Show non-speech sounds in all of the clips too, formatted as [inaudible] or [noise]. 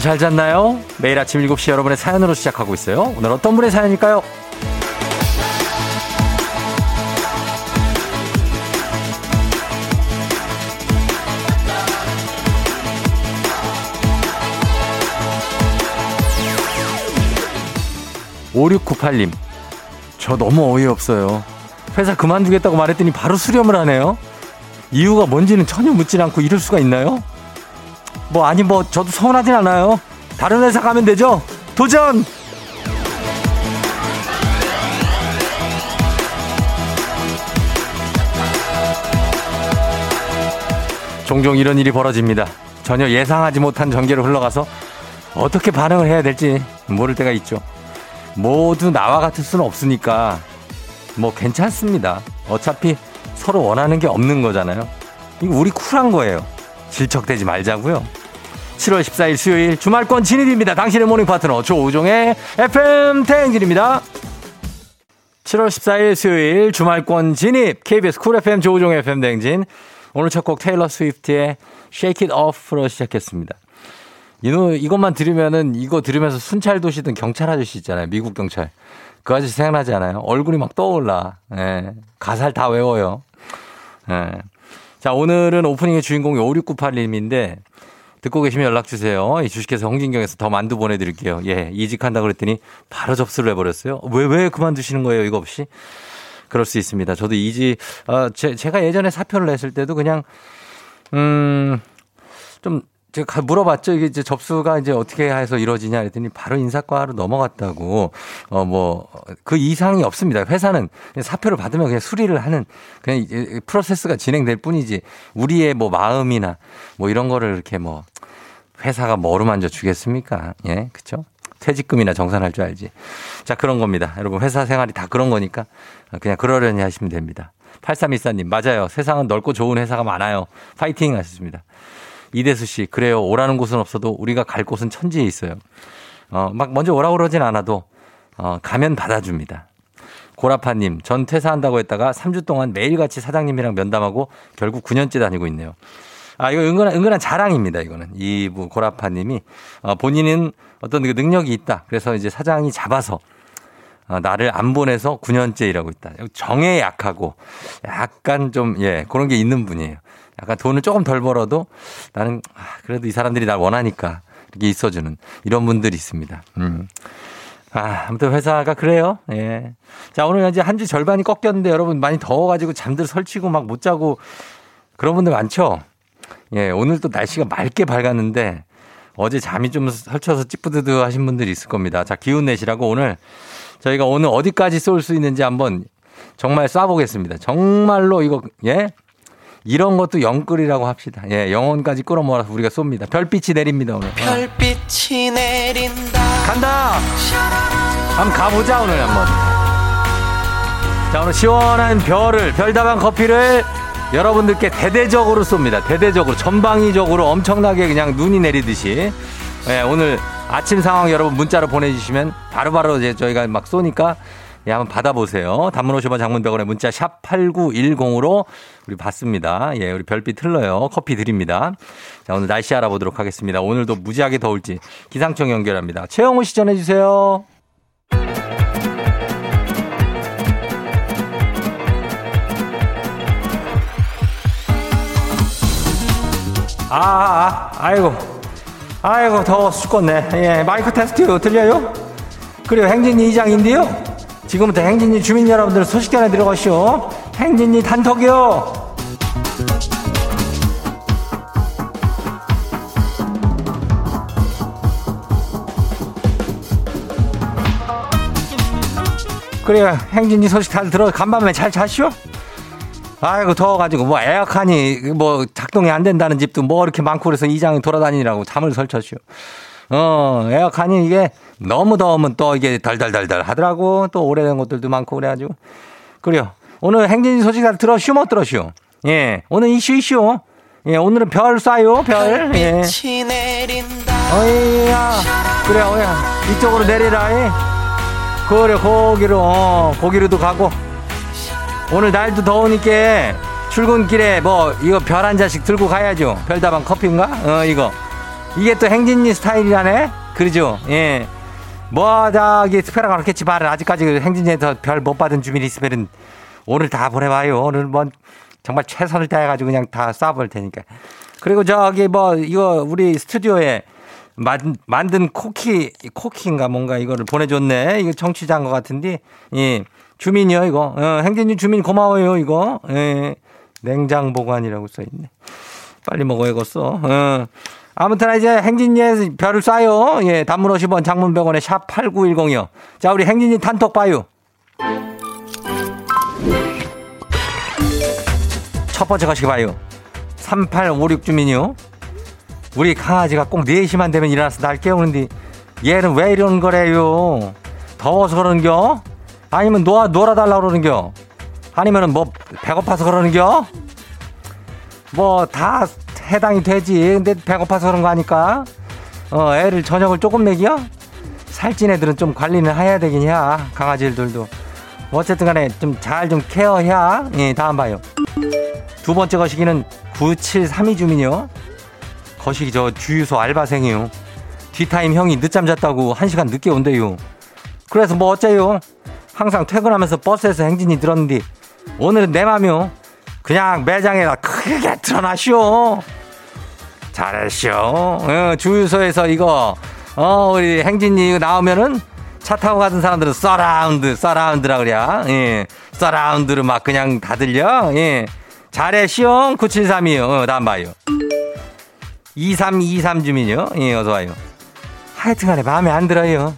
여러분 잘 잤나요? 매일 아침 7시 여러분의 사연으로 시작하고 있어요. 오늘 어떤 분의 사연일까요? 5698님, 저 너무 어이없어요. 회사 그만두겠다고 말했더니 바로 수렴을 하네요. 이유가 뭔지는 전혀 묻질 않고 이럴 수가 있나요? 뭐 아니 뭐 저도 서운하진 않아요. 다른 회사 가면 되죠. 도전! 종종 이런 일이 벌어집니다. 전혀 예상하지 못한 전개로 흘러가서 어떻게 반응을 해야 될지 모를 때가 있죠. 모두 나와 같을 수는 없으니까 뭐 괜찮습니다. 어차피 서로 원하는 게 없는 거잖아요. 이거 우리 쿨한 거예요. 질척대지 말자고요. 7월 14일 수요일 주말권 진입입니다. 당신의 모닝 파트너 조우종의 FM 대행진입니다. 7월 14일 수요일 주말권 진입 KBS 쿨 FM 조우종의 FM 대행진 오늘 첫 곡 테일러 스위프트의 Shake It Off로 시작했습니다. 이 노 이것만 들으면은 이거 들으면서 순찰 도시던 경찰 아저씨 있잖아요. 미국 경찰. 그 아저씨 생각나지 않아요? 얼굴이 막 떠올라. 예. 가사를 다 외워요. 예. 자, 오늘은 오프닝의 주인공이 5698님인데 듣고 계시면 연락 주세요. 주식회사 홍진경에서 더 만두 보내드릴게요. 예, 이직한다 그랬더니 바로 접수를 해버렸어요. 왜, 왜 그만두시는 거예요? 이거 없이? 그럴 수 있습니다. 저도 이직, 어, 제, 제가 예전에 사표를 냈을 때도 그냥, 음, 좀 제가 물어봤죠. 이게 이제 접수가 이제 어떻게 해서 이루어지냐 했더니 바로 인사과로 넘어갔다고. 어, 뭐, 그 이상이 없습니다. 회사는 사표를 받으면 그냥 수리를 하는 그냥 프로세스가 진행될 뿐이지 우리의 뭐 마음이나 뭐 이런 거를 이렇게 뭐 회사가 뭐로 만져 주겠습니까? 예, 그쵸? 퇴직금이나 정산할 줄 알지. 자, 그런 겁니다. 여러분, 회사 생활이 다 그런 거니까 그냥 그러려니 하시면 됩니다. 8314님, 맞아요. 세상은 넓고 좋은 회사가 많아요. 파이팅 하셨습니다. 이대수 씨, 그래요. 오라는 곳은 없어도 우리가 갈 곳은 천지에 있어요. 어, 막 먼저 오라고 그러진 않아도, 어, 가면 받아줍니다. 고라파님, 전 퇴사한다고 했다가 3주 동안 매일같이 사장님이랑 면담하고 결국 9년째 다니고 있네요. 아, 이거 은근한, 은근한 자랑입니다, 이거는. 이 고라파님이, 어, 본인은 어떤 그 능력이 있다. 그래서 이제 사장이 잡아서, 어, 나를 안 보내서 9년째 일하고 있다. 정에 약하고, 약간 좀, 예, 그런 게 있는 분이에요. 약간 돈을 조금 덜 벌어도 나는 아, 그래도 이 사람들이 날 원하니까 이렇게 있어주는 이런 분들이 있습니다. 음. 아, 아무튼 회사가 그래요. 예. 자, 오늘 이제 한 주 절반이 꺾였는데 여러분 많이 더워가지고 잠들 설치고 막 못 자고 그런 분들 많죠? 예, 오늘 또 날씨가 맑게 밝았는데 어제 잠이 좀 설쳐서 찌뿌드드 하신 분들이 있을 겁니다. 자, 기운 내시라고 오늘 저희가 오늘 어디까지 쏠 수 있는지 한번 정말 쏴보겠습니다. 정말로 이거, 예? 이런 것도 영끌이라고 합시다. 예, 영혼까지 끌어모아서 우리가 쏩니다. 별빛이 내립니다, 오늘. 별빛이 내린다. 간다! 한번 가보자, 오늘 한번. 자, 오늘 시원한 별을, 별다방 커피를 여러분들께 대대적으로 쏩니다. 대대적으로, 전방위적으로 엄청나게 그냥 눈이 내리듯이. 예, 오늘 아침 상황 여러분 문자로 보내주시면 바로바로 이제 저희가 막 쏘니까 예, 한번 받아보세요. 단문 50원 장문병원에 문자 샵 8910으로 우리 받습니다. 예, 우리 별빛 흘러요. 커피 드립니다. 자, 오늘 날씨 알아보도록 하겠습니다. 오늘도 무지하게 더울지 기상청 연결합니다. 최영우 씨 전해주세요. 아, 아, 아이고. 아이고, 더워 죽겠네. 예, 마이크 테스트 들려요? 그리고 행진이 이장인데요. 지금부터 행진이 주민 여러분들 소식 전해 들어가시오. 행진이 단톡이요. 그래요. 행진이 소식 잘 들어 간밤에 잘 자시오. 아이고 더워가지고 뭐 에어컨이 뭐 작동이 안 된다는 집도 뭐 이렇게 많고 그래서 이장이 돌아다니라고 잠을 설쳤시오. 어 에어컨이 이게 너무 더우면 또 이게 덜덜덜덜 하더라고. 또 오래된 것들도 많고 그래가지고. 그래요. 오늘 행진 소식 다 들었슈 못 들었슈? 예. 오늘 이슈 이슈. 예, 오늘은 별 쏴요, 별. 예. 어이야. 그래, 어야. 이쪽으로 내리라. 예. 그래, 거기로, 어, 거기로도 가고. 오늘 날도 더우니까 출근길에 뭐, 이거 별 한 잔씩 들고 가야죠. 별다방 커피인가? 어, 이거. 이게 또 행진이 스타일이라네? 그러죠? 예. 뭐, 저기, 특별한 건 없겠지만, 아직까지 그 행진이에서 별 못 받은 주민이 있으면은, 오늘 다 보내봐요. 오늘 뭐, 정말 최선을 다해가지고 그냥 다 쏴볼 테니까. 그리고 저기, 뭐, 이거, 우리 스튜디오에 만, 만든 코키, 코키인가 뭔가 이거를 보내줬네. 이거 청취자인 것 같은데, 예. 주민이요, 이거. 어, 행진이 주민 고마워요, 이거. 예. 냉장 보관이라고 써있네. 빨리 먹어야겠어. 어. 아무튼 이제 행진이의 별을 쏴요. 예, 단문 50원, 장문 100원에 샵 8910이요. 자, 우리 행진이 단톡 봐요. 첫 번째 가시기 봐요. 3856 주민이요. 우리 강아지가 꼭 4시만 되면 일어나서 날 깨우는데 얘는 왜 이러는 거래요? 더워서 그러는겨? 아니면 놀아, 놀아달라고 그러는겨? 아니면은 뭐 배고파서 그러는겨? 뭐 다 해당이 되지. 근데 배고파서 그런 거 아니까? 어, 애를 저녁을 조금 먹여? 살찐 애들은 좀 관리는 해야 되긴 해. 강아지들도. 어쨌든 간에 좀잘좀 케어해야. 예, 다음 봐요. 두 번째 거시기는 9732 주민이요. 거시기 저 주유소 알바생이요. 뒷타임 형이 늦잠 잤다고 한 시간 늦게 온대요. 그래서 뭐 어째요? 항상 퇴근하면서 버스에서 행진이 들었는데 오늘은 내 맘이요. 그냥 매장에다 크게 틀어놔쇼. 잘했쇼. 어, 주유소에서 이거 어 우리 행진이 나오면은 차 타고 가던 사람들은 surround surround라 그래. 예. surround로 막 그냥 다 들려. 예. 잘했쇼. 9732요. 어, 다음 봐요. 2323 주민요. 예, 어서 와요. 하여튼 간에 마음에 안 들어요.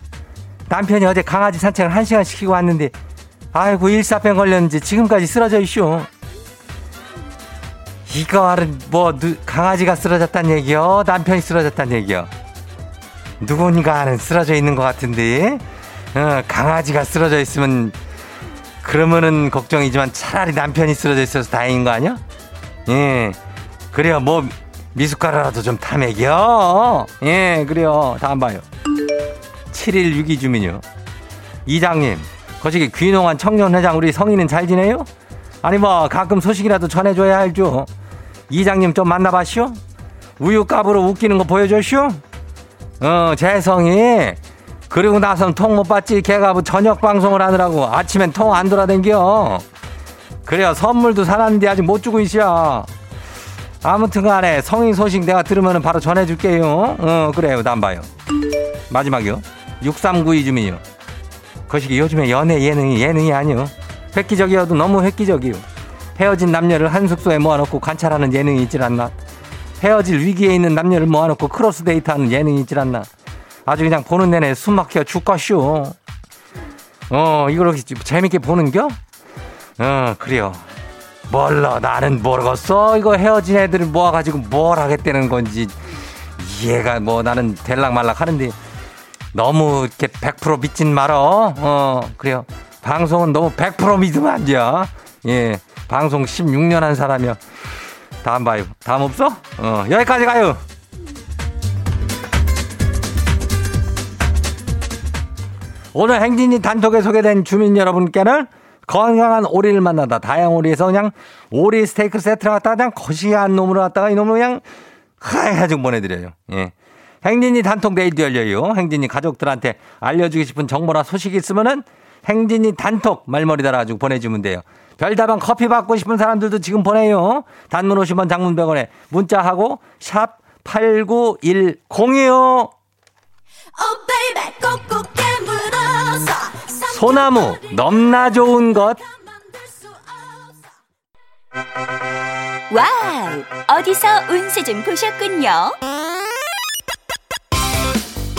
남편이 어제 강아지 산책을 한 시간 시키고 왔는데 아이고 일사병 걸렸는지 지금까지 쓰러져 있쇼. 이거는 뭐 강아지가 쓰러졌단 얘기요? 남편이 쓰러졌단 얘기요? 누군가는 쓰러져 있는 것 같은데 어, 강아지가 쓰러져 있으면 그러면은 걱정이지만 차라리 남편이 쓰러져 있어서 다행인 거 아니야? 예, 그래요. 뭐 미숫가루라도 좀 타먹여. 예, 그래요. 다음 봐요. 7162 주민요. 이장님, 거시기 귀농한 청년회장 우리 성인은 잘 지내요? 아니 뭐 가끔 소식이라도 전해줘야 할죠. 이장님 좀 만나봐시오. 우유값으로 웃기는 거 보여줘시오. 어, 재성이 그리고 나선 통 못 받지 걔가 뭐 저녁 방송을 하느라고 아침엔 통 안 돌아댕겨. 그래요 선물도 사놨는데 아직 못 주고 있어. 아무튼 간에 성인 소식 내가 들으면 바로 전해줄게요. 어, 그래요. 난 봐요. 마지막이요. 6392 주민이요. 거시기 요즘에 연애 예능이 예능이 아니요. 획기적이어도 너무 획기적이요. 헤어진 남녀를 한 숙소에 모아놓고 관찰하는 예능이 있질 않나. 헤어질 위기에 있는 남녀를 모아놓고 cross 데이트하는 예능이 있질 않나. 아주 그냥 보는 내내 숨 막혀 죽겠쇼. 어, 이걸 재밌게 보는겨? 어, 그래요. 몰라 나는 모르겠어 이거 헤어진 애들을 모아가지고 뭘 하겠다는 건지 이해가 뭐 나는 될락말락 하는데 너무 이렇게 100% 믿진 말어. 어 그래요. 방송은 너무 100% 믿으면 안 돼요. 예 방송 16년 한 사람이요. 다음 봐요. 다음 없어? 어 여기까지 가요. 오늘 행진이 단톡에 소개된 주민 여러분께는 건강한 오리를 만나다 다양 오리에서 그냥 오리 스테이크 세트를 갖다가 그냥 거시기한 놈으로 갖다가 이놈을 그냥 해가지고 보내드려요. 예. 행진이 단톡 내일도 열려요. 행진이 가족들한테 알려주고 싶은 정보나 소식이 있으면은 행진이 단톡 말머리 달아가지고 보내주면 돼요. 별다방 커피 받고 싶은 사람들도 지금 보내요. 단문 50원 장문 100원에 문자하고 샵 8910이요. Oh, baby, 소나무 넘나 좋은 것 wow 어디서 운세 좀 보셨군요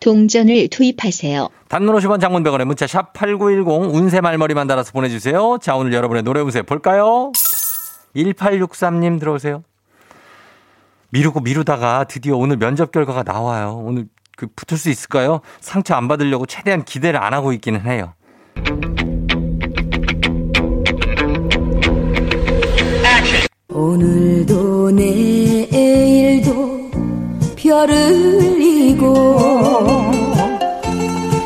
동전을 투입하세요. 단문 50원 장문병원의 문자 샵 8910 운세 말머리만 달아서 보내주세요. 자 오늘 여러분의 노래 운세 볼까요? 1863님 들어오세요. 미루고 미루다가 드디어 오늘 면접 결과가 나와요. 오늘 그 붙을 수 있을까요? 상처 안 받으려고 최대한 기대를 안 하고 있기는 해요. 오늘도 내일도 별을 지고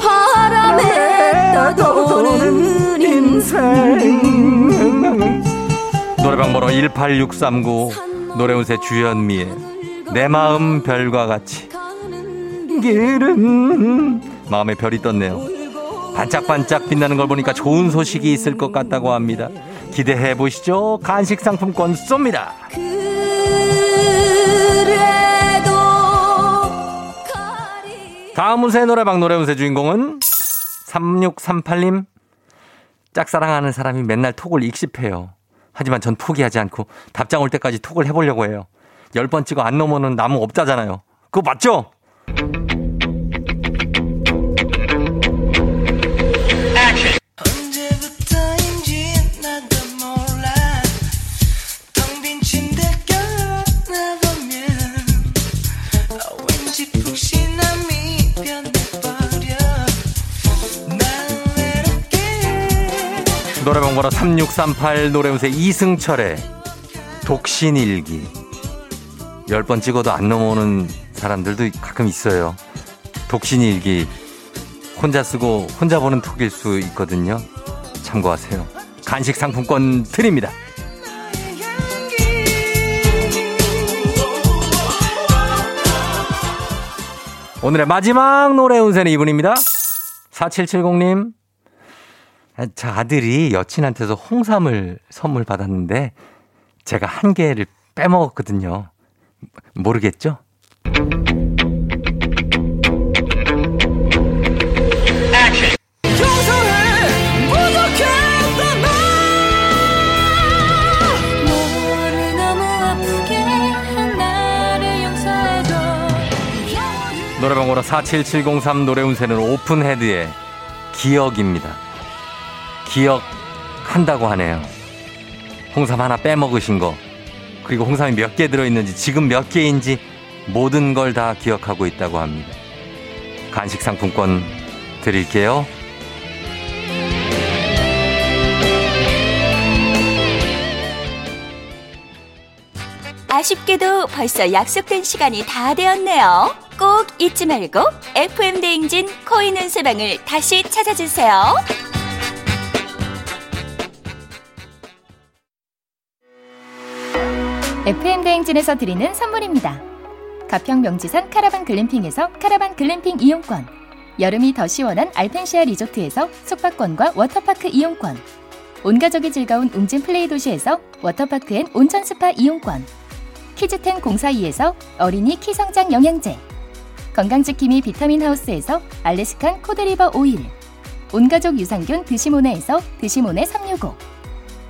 바람에 떠도는 인생. 노래방 번호 18639 노래운세 주현미의 내 마음 별과 같이. 길은 마음에 별이 떴네요. 반짝반짝 빛나는 걸 보니까 좋은 소식이 있을 것 같다고 합니다. 기대해 보시죠. 간식 상품권 쏩니다. 그래. 다음 운세 노래방 노래 운세 주인공은 3638님. 짝사랑하는 사람이 맨날 톡을 익십해요. 하지만 전 포기하지 않고 답장 올 때까지 톡을 해보려고 해요. 열번 찍어 안 넘어는 나무 없다잖아요. 그거 맞죠? 3638 노래운세 이승철의 독신일기. 열 번 찍어도 안 넘어오는 사람들도 가끔 있어요. 독신일기. 혼자 쓰고 혼자 보는 톡일 수 있거든요. 참고하세요. 간식 상품권 드립니다. 오늘의 마지막 노래 운세는 이분입니다. 4770님. 저 아들이 여친한테서 홍삼을 선물 받았는데 제가 한 개를 빼먹었거든요. 모르겠죠? 노래방 번호 47703 노래 운세는 오픈헤드의 기억입니다. 기억한다고 하네요. 홍삼 하나 빼먹으신 거, 그리고 홍삼이 몇 개 들어있는지, 지금 몇 개인지 모든 걸 다 기억하고 있다고 합니다. 간식 상품권 드릴게요. 아쉽게도 벌써 약속된 시간이 다 되었네요. 꼭 잊지 말고 FM 대행진 코인 운세방을 다시 찾아주세요. FM 대행진에서 드리는 선물입니다. 가평 명지산 카라반 글램핑에서 카라반 글램핑 이용권, 여름이 더 시원한 알펜시아 리조트에서 숙박권과 워터파크 이용권, 온 가족이 즐거운 웅진 플레이 도시에서 워터파크 and 온천 스파 이용권, 키즈텐 공사이에서 어린이 키 성장 영양제, 건강지킴이 비타민 하우스에서 Alaskan cod liver 오일, 온가족 유산균 드시모네에서 드시모네 365,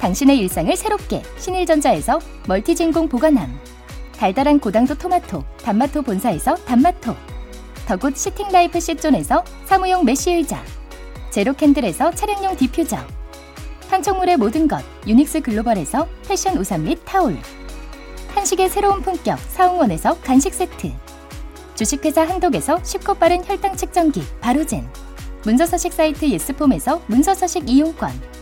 당신의 일상을 새롭게 신일전자에서 multi진공 보관함 달달한 고당도 토마토 단마토 본사에서 단마토 더굿 시팅라이프 시존에서 사무용 mesh 의자 제로캔들에서 차량용 디퓨저 판촉물의 모든 것 유닉스 글로벌에서 패션 우산 및 타올 한식의 새로운 품격 사홍원에서 간식 세트 주식회사 한독에서 쉽고 빠른 혈당 측정기 바로젠 문서서식 사이트 예스폼에서 문서서식 이용권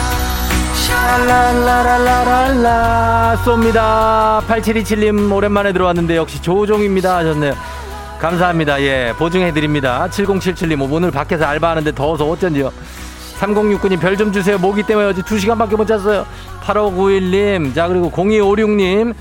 랄랄라랄라랄라. 쏩니다. 8727님 오랜만에 들어왔는데 역시 조우종입니다 하셨네요. 감사합니다. 예 보증해드립니다. 7077님 오늘 밖에서 알바하는데 더워서 어쩐지요? 3069님 별 좀 주세요. 모기 때문에 어제 2시간밖에 못 잤어요. 8591님 자 그리고 0256님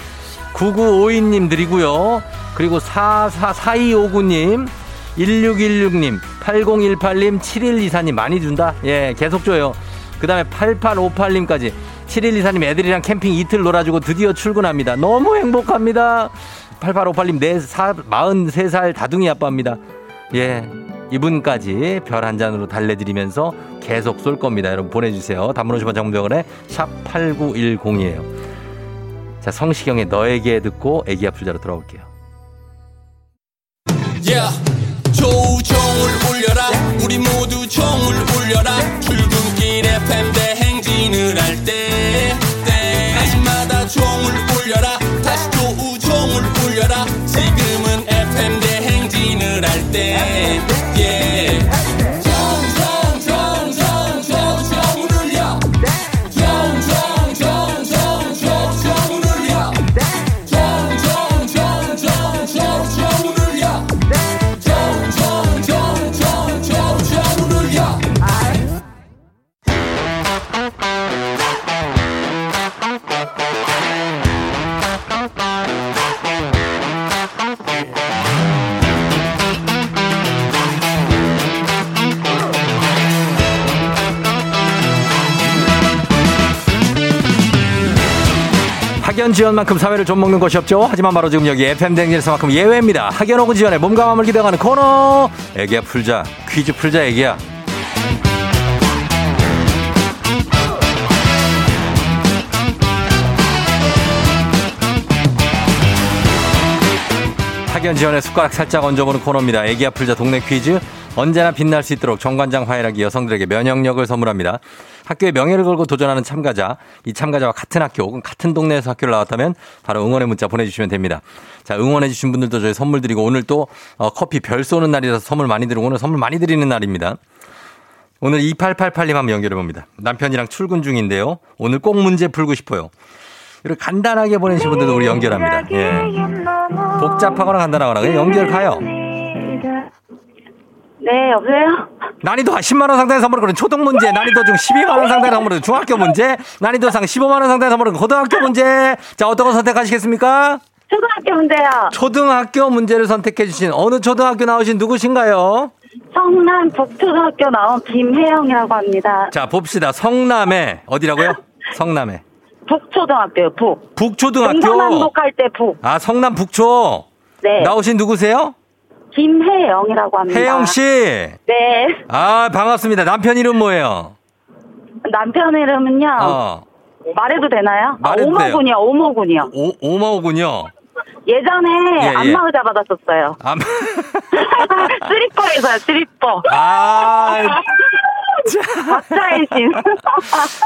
9952님 드리고요. 그리고 444259님 1616님 8018님 7124님 많이 준다. 예 계속 줘요 그 다음에 8858님까지 7124님 애들이랑 캠핑 이틀 놀아주고 드디어 출근합니다. 너무 행복합니다. 8858님 내 사, 43살 다둥이 아빠입니다. 예. 이분까지 별 한 잔으로 달래드리면서 계속 쏠 겁니다. 여러분 보내주세요. 단문 50원 장문병원에 샵 8910이에요. 자, 성시경의 너에게 듣고 애기 아플자로 돌아올게요. Yeah. 조종을 울려라 우리 모두 종을 울려라 종을 울려라. 다시 조우 종을 울려라. 지금은 FM 대행진을 할때. yeah. 학연 지연만큼 사회를 좀 먹는 것이 없죠. 하지만 바로 지금 여기 FM 댕진에서만큼 예외입니다. 학연 혹은 지연의 몸과 마음을 기대하는 코너. 애기야 풀자. 퀴즈 풀자 애기야. 학연 지연의 숟가락 살짝 얹어보는 코너입니다. 애기야 풀자 동네 퀴즈. 언제나 빛날 수 있도록 정관장 화이락이 여성들에게 면역력을 선물합니다. 학교의 명예를 걸고 도전하는 참가자, 이 참가자와 같은 학교 혹은 같은 동네에서 학교를 나왔다면 바로 응원의 문자 보내주시면 됩니다. 자, 응원해주신 분들도 저희 선물 드리고 오늘 또 어, 커피 별 쏘는 날이라서 선물 많이 드리고 오늘 선물 많이 드리는 날입니다. 오늘 2888님 한번 연결해 봅니다. 남편이랑 출근 중인데요. 오늘 꼭 문제 풀고 싶어요. 이렇게 간단하게 보내신 분들도 우리 연결합니다. 예. 복잡하거나 간단하거나 그냥 연결 가요. 네, 여보세요? 난이도 10만 원 상당의 선물을 거는 초등 문제, 난이도 중 12만 원 상당의 선물을 중학교 문제, 난이도 상 15만 원 상당의 선물은 고등학교 문제. 자, 어떤 거 선택하시겠습니까? 초등학교 문제요. 초등학교 문제를 선택해 주신 어느 초등학교 나오신 누구신가요? 성남 북초등학교 나온 김혜영이라고 합니다. 자, 봅시다. 성남에 어디라고요? 성남에. 북초등학교요, 북. 북초등학교. 동서남북 할 때 북. 아, 성남 북초. 네. 나오신 누구세요? 김혜영이라고 합니다. 혜영 씨. 네. 아, 반갑습니다. 남편 이름 뭐예요? 남편 이름은요. 어. 말해도 되나요? 아. 오모군이요, 오모군이요. 오, 오마오군요. 예전에 예, 예. 안마 의자 받았었어요. [laughs] 아, 쓰리퍼에서요, 쓰리퍼. 아, 박자의 신.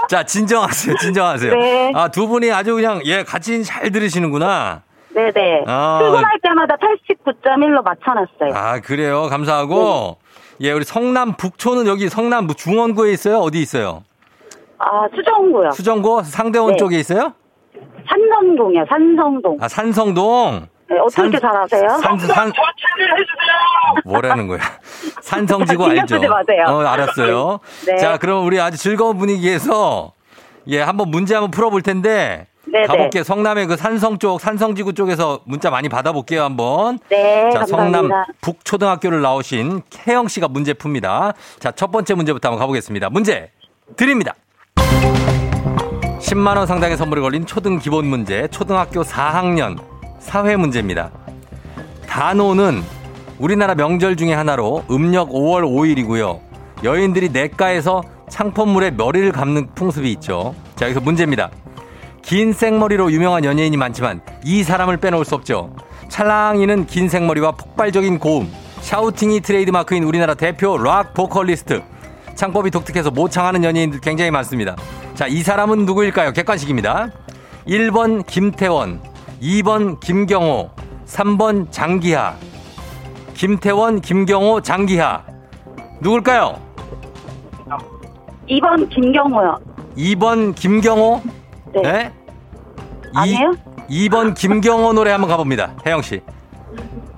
자, 진정하세요. 진정하세요. 네. 아, 두 분이 아주 그냥, 예, 같이 잘 들으시는구나. 네네. 아. 출근할 때마다 89.1로 맞춰놨어요. 아, 그래요. 감사하고. 예, 우리 성남 북초는 여기 성남 뭐 중원구에 있어요? 어디 있어요? 아, 수정구요. 수정구? 상대원 네. 쪽에 있어요? 산성동이요, 산성동. 아, 산성동? 네, 어떻게 산- 잘 아세요? 산, 산, 뭐라는 거야? [laughs] 산성지구 신경 알죠? 마세요. 어, 알았어요. 네. 자, 그럼 우리 아주 즐거운 분위기에서 예, 한번 문제 한번 풀어볼 텐데 네네. 가볼게요. 성남의 그 산성 쪽, 산성지구 쪽에서 문자 많이 받아볼게요, 한번. 네, 자, 감사합니다. 성남 북초등학교를 나오신 혜영 씨가 문제 풉니다. 자, 첫 번째 문제부터 한번 가보겠습니다. 문제 드립니다. 10만 원 상당의 선물이 걸린 초등 기본 문제, 초등학교 4학년 사회 문제입니다. 단오는 우리나라 명절 중에 하나로 음력 5월 5일이고요. 여인들이 냇가에서 창포물에 머리를 감는 풍습이 있죠. 자, 여기서 문제입니다. 긴 생머리로 유명한 연예인이 많지만 이 사람을 빼놓을 수 없죠. 찰랑이는 긴 생머리와 폭발적인 고음, 샤우팅이 트레이드마크인 우리나라 대표 락 보컬리스트. 창법이 독특해서 모창하는 연예인들 굉장히 많습니다. 자, 이 사람은 누구일까요? 객관식입니다. 1번 김태원, 2번 김경호, 3번 장기하. 김태원, 김경호, 장기하. 누굴까요? 2번 김경호요. 2번 김경호? 네. 네? 아니에요? 2번 김경호 노래 한번 가봅니다. 혜영 씨.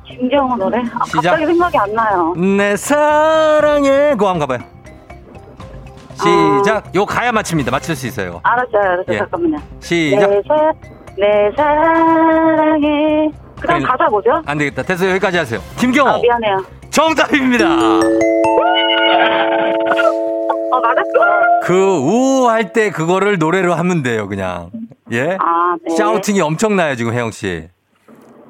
김경호 노래? 아, 시작. 갑자기 생각이 안 나요. 내 사랑의 고 한번 가봐요. 시작. 요 가야 맞춥니다. 맞출 수 있어요. 알았어요, 알았어요. 예. 잠깐만요. 시작. 내, 사, 내 사랑해. 그 다음 그래. 가사 뭐죠? 안 되겠다. 됐어요. 여기까지 하세요. 김경호. 아, 미안해요. 정답입니다. [laughs] 어, 맞았어. 그 우 할 때 그거를 노래로 하면 돼요. 그냥. 예? 아, 네. 샤우팅이 엄청나요, 지금 혜영 씨.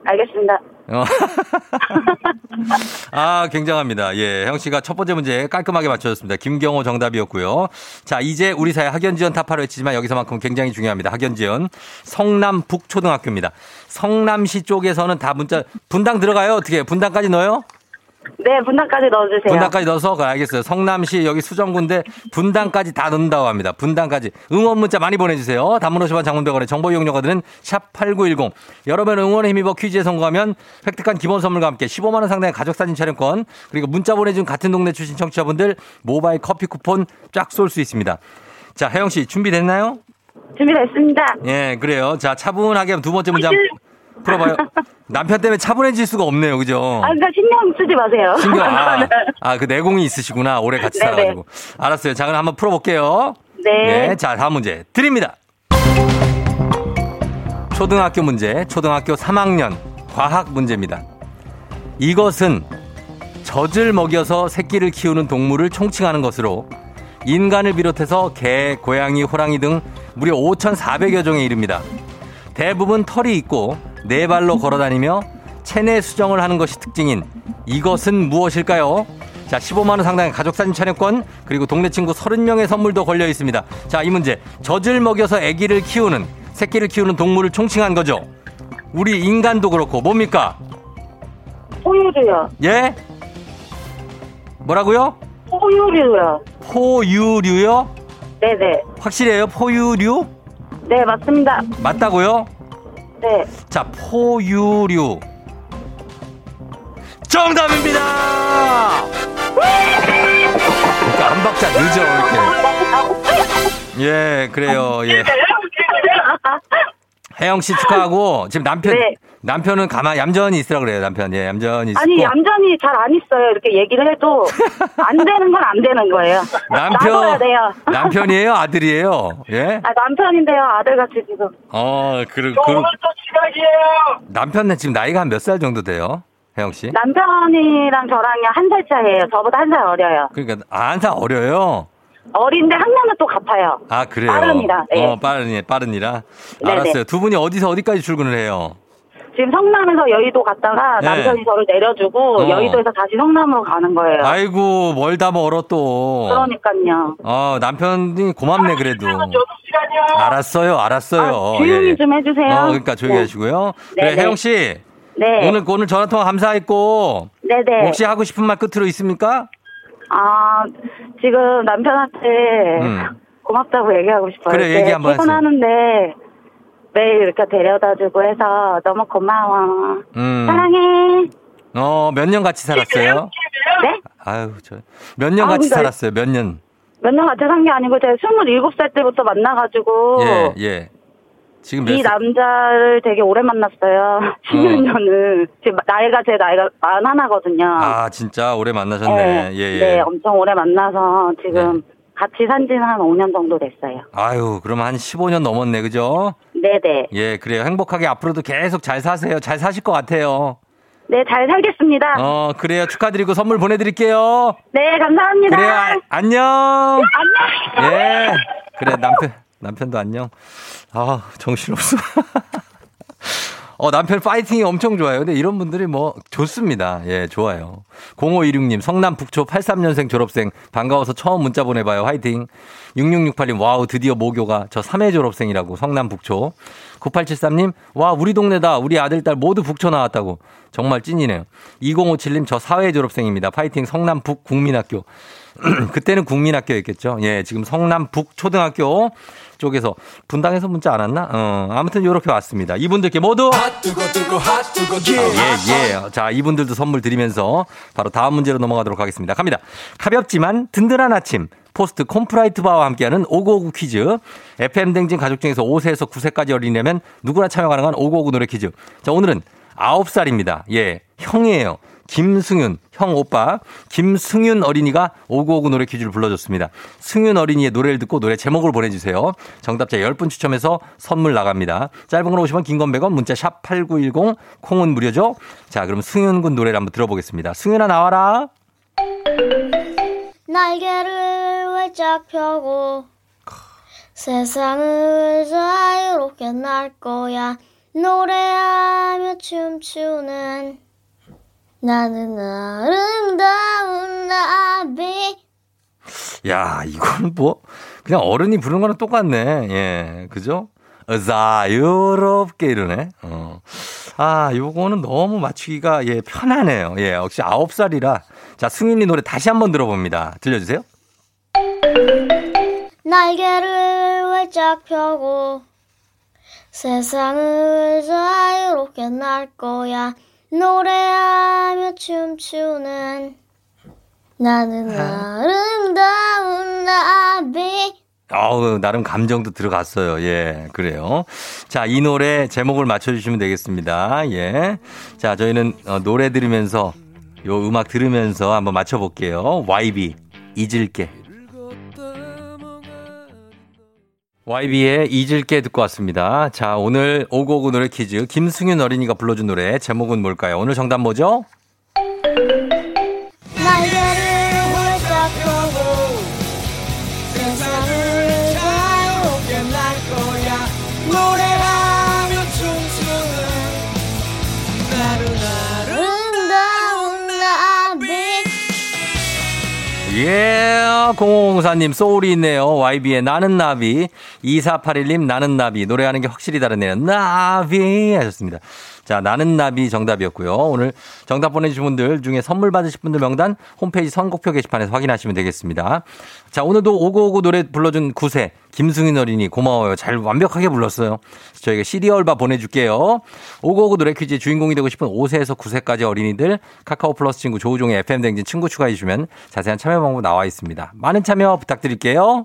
알겠습니다. 어. [laughs] 아, 굉장합니다. 예, 형 씨가 첫 번째 문제 깔끔하게 맞춰줬습니다. 김경호 정답이었고요. 자, 이제 우리 사회 학연 지원 타파로 외치지만 여기서만큼 굉장히 중요합니다. 학연 지원. 성남 북초등학교입니다. 성남시 쪽에서는 다 문자 분당 들어가요? 어떻게? 분당까지 넣어요? 네, 분당까지 넣어주세요. 분당까지 넣어서 가- 알겠어요. 성남시 여기 수정구인데 분당까지 다 넣는다고 합니다. 분당까지 응원 문자 많이 보내주세요. 단문 50원 장문병원의 정보 이용료가 드는 샵 8910 여러분 응원의 힘입어 퀴즈에 성공하면 획득한 기본 선물과 함께 15만 원 상당의 가족 사진 촬영권 그리고 문자 보내준 같은 동네 출신 청취자분들 모바일 커피 쿠폰 쫙 쏠 수 있습니다. 자 혜영 씨 준비됐나요? 준비됐습니다. 예 그래요. 자 차분하게 두 번째 문제 풀어봐요. 남편 때문에 차분해질 수가 없네요. 그죠? 아, 그러니까 신경 쓰지 마세요. 신경, 아, 아, 그 내공이 있으시구나. 오래 같이 네네. 살아가지고. 알았어요. 자, 그럼 한번 풀어볼게요. 네. 자, 다음 문제 드립니다. 초등학교 문제, 초등학교 3학년 과학 문제입니다. 이것은 젖을 먹여서 새끼를 키우는 동물을 총칭하는 것으로 인간을 비롯해서 개, 고양이, 호랑이 등 무려 5,400여 종에 이릅니다. 대부분 털이 있고 네 발로 걸어 다니며 체내 수정을 하는 것이 특징인 이것은 무엇일까요? 자, 15만 원 상당의 가족 사진 촬영권 그리고 동네 친구 30명의 선물도 걸려 있습니다. 자, 이 문제. 젖을 먹여서 아기를 키우는 새끼를 키우는 동물을 총칭한 거죠. 우리 인간도 그렇고 뭡니까? 포유류요. 예? 뭐라고요? 포유류요. 포유류요? 네네. 확실해요? 포유류? 네, 맞습니다. 맞다고요? 네. 자, 포유류. 정답입니다! 그러니까 한 박자 늦어, 이렇게. 예, 그래요, 예. 혜영 씨 축하하고, 지금 남편, 네. 남편은 가만, 얌전히 있으라 그래요, 남편. 예, 얌전히 있고. 아니, 얌전히 잘 안 있어요. 이렇게 얘기를 해도 안 되는 건 안 되는 거예요. 남편, 돼요. 남편이에요? 아들이에요? 예? 아, 남편인데요. 아들 같이 지금. 어, 그, 그, 남편은 지금 나이가 한 몇 살 정도 돼요? 혜영 씨? 남편이랑 저랑이 한살 차이에요. 저보다 한 살 어려요. 그러니까, 아, 한 살 어려요? 어린데 학년은 또 같아요. 아, 그래요? 빠른이라, 네. 어, 빠른, 빠른이라. 네네. 알았어요. 두 분이 어디서 어디까지 출근을 해요? 지금 성남에서 여의도 갔다가 네. 남편이 저를 내려주고 어. 여의도에서 다시 성남으로 가는 거예요. 아이고, 멀다 멀어 또. 그러니까요. 어, 남편이 고맙네, 그래도. 알았어요, 알았어요. 아, 조용히 예, 예. 좀 해주세요. 어, 그러니까 조용히 네. 하시고요. 네, 그래, 네. 혜영 씨. 네. 오늘, 오늘 전화 통화 감사했고. 네네. 혹시 하고 싶은 말 끝으로 있습니까? 아, 지금 남편한테 음. 고맙다고 얘기하고 싶어요. 그래, 얘기 한번 하세요. 퇴근하는데 매일 이렇게 데려다 주고 해서 너무 고마워. 음. 사랑해. 어, 몇 년 같이 살았어요? 네? 아유, 저. 몇년 아, 같이 그러니까- 살았어요, 몇 년? 몇 년 같이 산 게 아니고 제가 27살 때부터 만나가지고 예, 예. 지금 몇이 살? 남자를 되게 오래 만났어요. [laughs] 10년 년을. 지금 나이가 제 나이가 41하거든요. 아, 진짜 오래 만나셨네. 예, 예. 네, 엄청 오래 만나서 지금 네. 같이 산 지는 한 5년 정도 됐어요. 아유, 그럼 한 15년 넘었네, 그죠? 네네. 예, 그래요. 행복하게 앞으로도 계속 잘 사세요. 잘 사실 것 같아요. 네, 잘 살겠습니다. 어, 그래요. 축하드리고 선물 보내드릴게요. 네, 감사합니다. 그래요. 아, 안녕. 안녕. 예. 그래, 남편, 남편도 안녕. 아, 정신없어. [laughs] 어, 남편 파이팅이 엄청 좋아요. 근데 이런 분들이 뭐 좋습니다. 예, 좋아요. 0526님, 성남 북초 83년생 졸업생. 반가워서 처음 문자 보내봐요. 화이팅. 6668님, wow, 드디어 모교가. 저 3회 졸업생이라고. 성남 북초. 9873님, 와, 우리 동네다. 우리 아들, 딸 모두 북초 나왔다고. 정말 찐이네요. 2057님, 저 4회 졸업생입니다. 파이팅. 성남 북 국민학교. [clears throat] 그때는 국민학교였겠죠. 예, 지금 성남 북 초등학교 쪽에서 분당에서 문자 안 왔나? 어, 아무튼 이렇게 왔습니다. 이분들께 모두 예. 예, 예. 자, 이분들도 선물 드리면서 바로 다음 문제로 넘어가도록 하겠습니다. 갑니다. 가볍지만 든든한 아침. 포스트 콘푸라이트 바와 함께하는 5959 퀴즈. FM 댕진 가족 중에서 5세에서 9세까지 어린이라면 누구나 참여 가능한 5959 노래 퀴즈. 자, 오늘은 9살입니다. 예, 형이에요. 김승윤, 형 오빠, 김승윤 어린이가 5959 노래 퀴즈를 불러줬습니다. 승윤 어린이의 노래를 듣고 노래 제목을 보내주세요. 정답자 10분 추첨해서 선물 나갑니다. 짧은 건 50원, 긴건 100원, 문자 샵 8910, 콩은 무료죠? 자, 그럼 승윤 군 노래를 한번 들어보겠습니다. 승윤아 나와라. 날개를 활짝 펴고 세상을 자유롭게 날 거야 노래하며 춤추는 나는 아름다운 나비 야, 이건 뭐, 그냥 어른이 부르는 거랑 똑같네. 예, 그죠? 자유롭게 이러네. 어. 아, 요거는 너무 맞추기가, 예, 편하네요. 예, 역시 아홉 살이라. 자, 승윤이 노래 다시 한번 들어봅니다. 들려주세요. 날개를 활짝 펴고 세상을 자유롭게 날 거야 노래하며 춤추는 나는 아름다운 나비 어우, 나름 감정도 들어갔어요. 예, 그래요. 자, 이 노래 제목을 맞춰주시면 되겠습니다. 예. 자, 저희는 어, 노래 들으면서, 요 음악 들으면서 한번 맞춰볼게요. YB, 잊을게. YB의 잊을게 듣고 왔습니다. 자, 오늘 오고오고 노래 퀴즈. 김승윤 어린이가 불러준 노래. 제목은 뭘까요? 오늘 정답 뭐죠? 예, 0504님, 소울이 있네요. YB의 나는 나비. 2481님, 나는 나비. 노래하는 게 확실히 다르네요. 나비. 하셨습니다. 자, 나는 나비 정답이었고요. 오늘 정답 보내주신 분들 중에 선물 받으실 분들 명단 홈페이지 선곡표 게시판에서 확인하시면 되겠습니다. 자, 오늘도 오고오고 노래 불러준 9세 김승인 어린이 고마워요. 잘 완벽하게 불렀어요. 저희가 시리얼바 보내줄게요. 오고오고 노래 퀴즈 주인공이 되고 싶은 5세에서 9세까지 어린이들 카카오 플러스 친구 조우종의 FM 댕진 친구 추가해 주시면 자세한 참여 방법 나와 있습니다. 많은 참여 부탁드릴게요.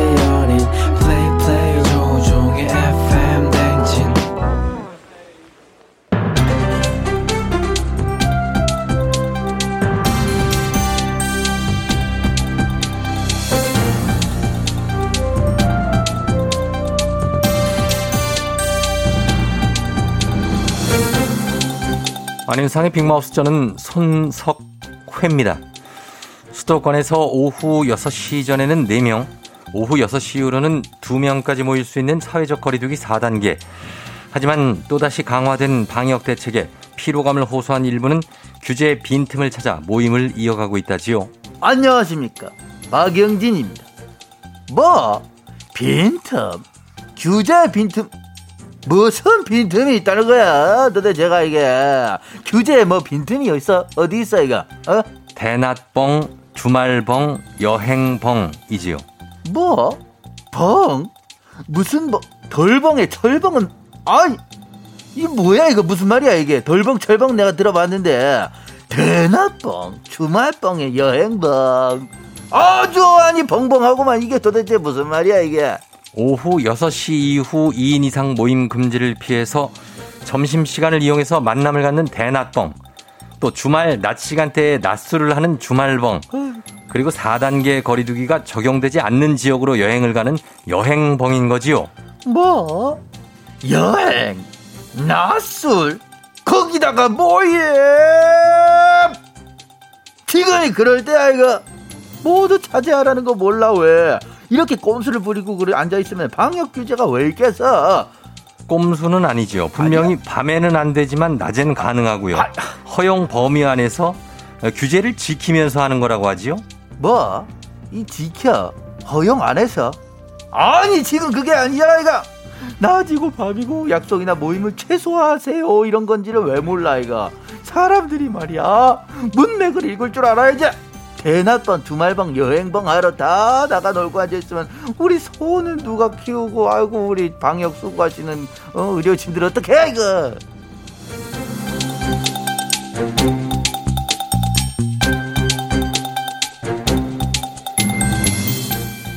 안윤상의 빅마우스 저는 손석회입니다. 수도권에서 오후 6시 전에는 4명, 오후 6시 이후로는 2명까지 모일 수 있는 사회적 거리두기 4단계. 하지만 또다시 강화된 방역 대책에 피로감을 호소한 일부는 규제의 빈틈을 찾아 모임을 이어가고 있다지요. 안녕하십니까 박영진입니다 뭐 빈틈 규제 빈틈 무슨 빈틈이 있다는 거야 도대체 제가 이게 규제에 뭐 빈틈이 있어 어디 있어 이거 어? 대낮뻥, 주말뻥, 여행뻥이지요. 뭐? 벙? 무슨 뭐 덜벙에 철벙은 아이 이 뭐야 이거 무슨 말이야 이게 덜벙 철벙 내가 들어봤는데 대낮벙 주말벙에 여행벙 아주 아니 벙벙하고만 이게 도대체 무슨 말이야 이게 오후 6시 이후 2인 이상 모임 금지를 피해서 점심시간을 이용해서 만남을 갖는 대낮뻥, 또 주말 낮 시간대에 낮술을 하는 주말뻥, 그리고 4단계 거리두기가 적용되지 않는 지역으로 여행을 가는 여행벙인 거지요. 뭐? 여행? 낮술? 거기다가 모임? 지금이 그럴 때야 이거. 모두 차지하라는 거 몰라 왜 이렇게 꼼수를 부리고 그래 앉아 있으면 방역 규제가 왜 있겠어? 꼼수는 아니지요. 분명히 밤에는 안 되지만 낮에는 가능하고요. 허용 범위 안에서 규제를 지키면서 하는 거라고 하지요. 뭐? 이 지켜? 허용 안 해서? 아니 지금 그게 아니잖아 이거 낮이고 밤이고 약속이나 모임을 최소화하세요. 이런 건지를 왜 몰라 이거 사람들이 말이야. 문맥을 읽을 줄 알아야지 대낮방 주말방 여행방 하러 다 나가 놀고 앉아있으면 우리 소는 누가 키우고 아이고 우리 방역 수고하시는 어, 의료진들 어떻게 해 이거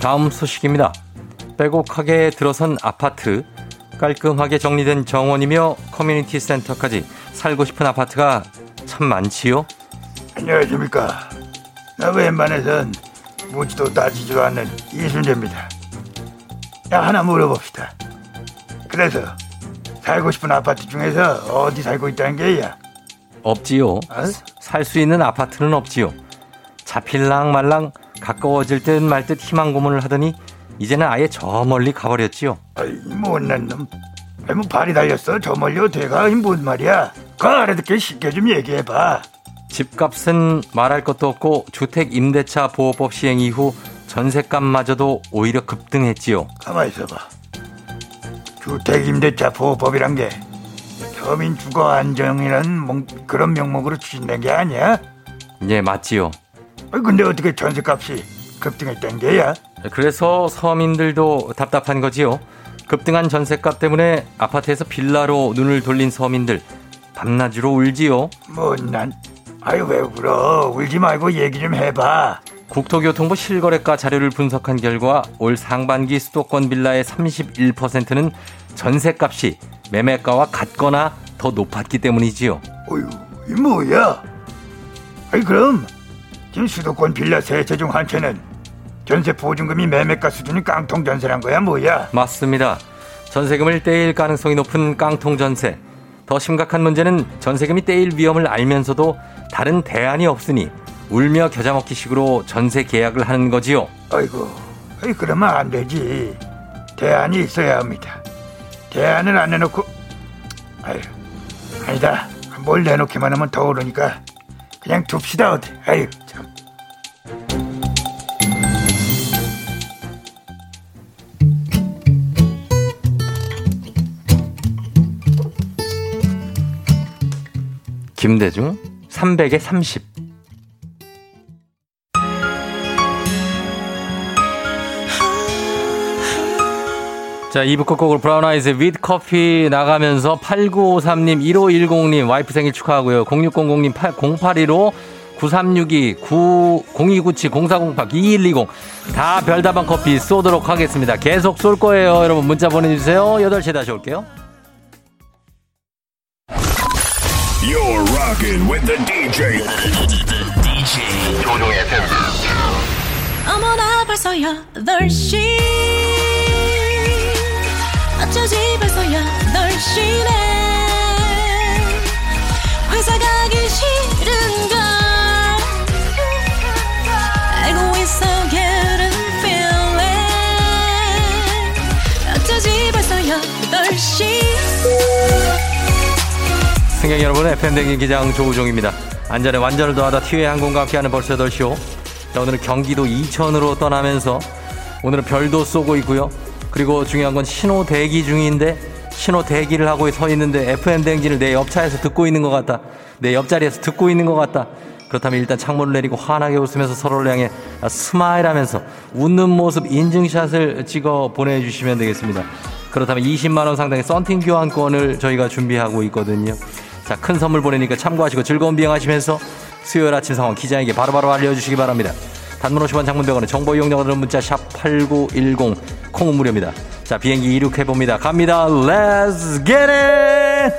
다음 소식입니다. 빼곡하게 들어선 아파트, 깔끔하게 정리된 정원이며 커뮤니티 센터까지 살고 싶은 아파트가 참 많지요. 안녕하십니까 나 웬만해선 묻지도 따지지도 않는 이순재입니다. 야 하나 물어봅시다. 그래서 살고 싶은 아파트 중에서 어디 살고 있다는 게야? 없지요. 어? 살수 있는 아파트는 없지요. 잡힐랑 말랑 가까워질 듯 말 듯 희망 고문을 하더니 이제는 아예 저 멀리 가버렸지요. 아이 못난 놈. 아이 뭐 발이 달렸어 저 멀리 어떻게 가? 이뭔 말이야? 그 알아듣게 쉽게 좀 얘기해봐. 집값은 말할 것도 없고 주택 임대차 보호법 시행 이후 전세값마저도 오히려 급등했지요. 가만 있어봐. 주택 임대차 보호법이란 게 서민 주거 안정이라는 몽- 그런 명목으로 추진된 게 아니야? 예, 맞지요. 근데 어떻게 전세값이 급등했다는 게야? 그래서 서민들도 답답한 거지요. 급등한 전세값 때문에 아파트에서 빌라로 눈을 돌린 서민들 밤낮으로 울지요. 못난. 아유 왜 울어? 울지 말고 얘기 좀 해봐. 국토교통부 실거래가 자료를 분석한 결과 올 상반기 수도권 빌라의 31%는 전세값이 매매가와 같거나 더 높았기 때문이지요. 어휴, 이 뭐야? 아이 그럼 지금 수도권 빌라 세채 중 한 채는 전세 보증금이 매매가 수준이 깡통 전세란 거야 뭐야? 맞습니다. 전세금을 떼일 가능성이 높은 깡통 전세. 더 심각한 문제는 전세금이 떼일 위험을 알면서도 다른 대안이 없으니 울며 겨자 먹기 식으로 전세 계약을 하는 거지요. 아이고, 아이 그러면 안 되지. 대안이 있어야 합니다. 대안을 안 내놓고, 아유, 아니다. 뭘 내놓기만 하면 더 오르니까 그냥 둡시다 어디. 아유 참. 김대중 300에 30. 자, 2부 끝곡으로 브라운 아이즈의 윗 커피 나가면서 8953님, 1510님 와이프 생일 축하하고요. 0600님 0815 9362 0297 0408 2120 다 별다방 커피 쏘도록 하겠습니다. 계속 쏠 거예요. 여러분 문자 보내주세요. 8시에 다시 올게요. Rocking with the DJ. DJ 조종의 FM. 어머나 벌써 8시 어쩌지 벌써 8시네 회사 가기 싫은걸 알고 있어 getting feeling 어쩌지 벌써 8시 승객 여러분, FM댕진 기장 조우종입니다. 안전에 완전을 더하다 티웨이 항공과 함께하는 벌써 8시오. 자, 오늘은 경기도 이천으로 떠나면서 오늘은 별도 쏘고 있고요. 그리고 중요한 건 신호 대기 중인데 신호 대기를 하고 서 있는데 FM대행진을 내 옆차에서 듣고 있는 것 같다. 내 옆자리에서 듣고 있는 것 같다. 그렇다면 일단 창문을 내리고 환하게 웃으면서 서로를 향해 smile 하면서 웃는 모습 인증샷을 찍어 보내주시면 되겠습니다. 그렇다면 20만원 상당의 썬팅 교환권을 저희가 준비하고 있거든요. 자, 큰 선물 보내니까 참고하시고 즐거운 비행하시면서 수요일 아침 상황 기자에게 바로바로 알려주시기 바랍니다. 단문 50원 장문 100원의 정보 이용료가 문자 sharp 8910 콩은 무료입니다. 자, 비행기 이륙해봅니다. 갑니다. Let's get it!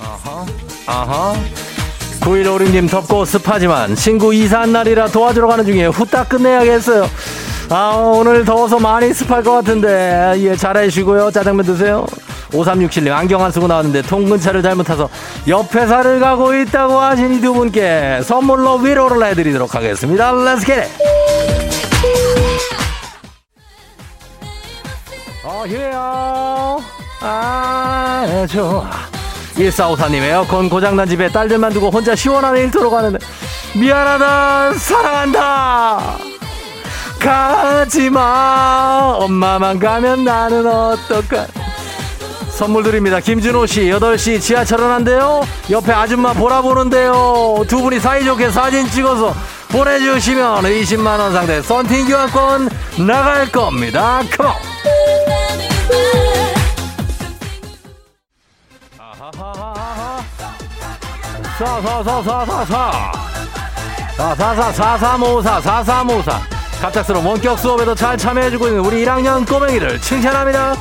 아하, 아하. 9156님 덥고 습하지만 친구 이사한 날이라 도와주러 가는 중에 후딱 끝내야겠어요. 아, 오늘 더워서 많이 습할 것 같은데, 예, 잘해주시고요. 짜장면 드세요. 5367님, 안경 안 쓰고 나왔는데 통근차를 잘못 타서 옆 회사를 가고 있다고 하신 이 두 분께 선물로 위로를 해드리도록 하겠습니다. Let's get it! 어. 아, 좋아. 1454님, 에어컨 고장난 집에 딸들만 두고 혼자 시원한 일터로 가는데, 미안하다, 사랑한다! 가지마! 엄마만 가면 나는 어떨까? 선물 드립니다. 김준호 씨, 8시 지하철은 안 돼요? 옆에 아줌마 보라 보는데요. 두 분이 사이좋게 사진 찍어서 보내주시면 20만원 상대 썬팅 교환권 나갈 겁니다. 컴온! 사사사사사사 사사사사삼오사 사삼오사 갑작스러운 원격 수업에도 잘 참여해주고 있는 우리 1학년 꼬맹이를 칭찬합니다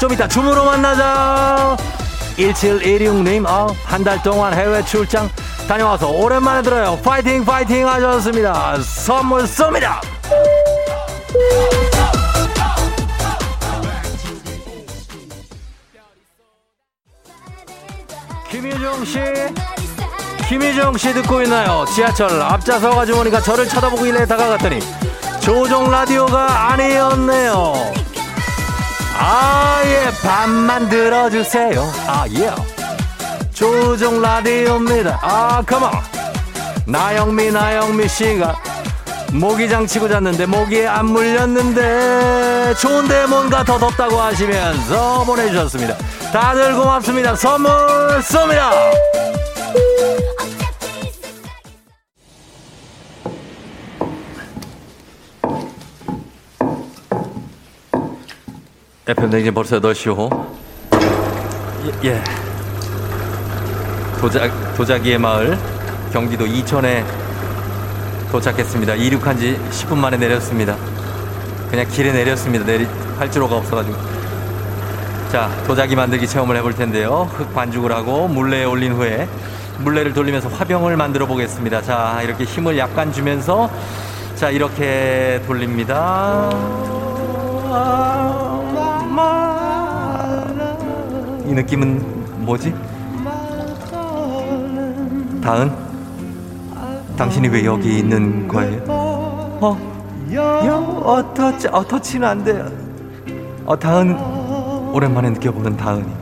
좀 이따 줌으로 만나자 1716님, 어, 한 달 동안 해외 출장 다녀와서 오랜만에 들어요. 파이팅, 파이팅 하셨습니다. 선물 쏩니다! 김유정 씨, 김유정 씨 듣고 있나요? 지하철 앞좌석 아주머니가 저를 쳐다보길래 다가갔더니 조종 라디오가 아니었네요. 아예 반만 들어주세요. 아 예. 조종 라디오입니다. 아 컴온. 나영미 나영미 씨가 모기장 치고 잤는데 모기에 안 물렸는데 좋은데 뭔가 더 덥다고 하시면서 보내주셨습니다. 다들 고맙습니다. 선물 쏩니다. FM 댕진 벌써 8시호. 예, 예. 도자, 도자기의 마을, 경기도 이천에 도착했습니다. 이륙한 지 10분 만에 내렸습니다. 그냥 길에 내렸습니다. 내리, 활주로가 없어가지고. 자, 도자기 만들기 체험을 해볼 텐데요. 흙 반죽을 하고 물레에 올린 후에 물레를 돌리면서 화병을 만들어 보겠습니다. 자, 이렇게 힘을 약간 주면서 자, 이렇게 돌립니다. 이 느낌은 뭐지? 다은? 당신이 왜 여기 있는 거예요? 어? 여? 어, 터치, 어, 터치는 안 돼요. 어, 다은, 오랜만에 느껴보는 다은이.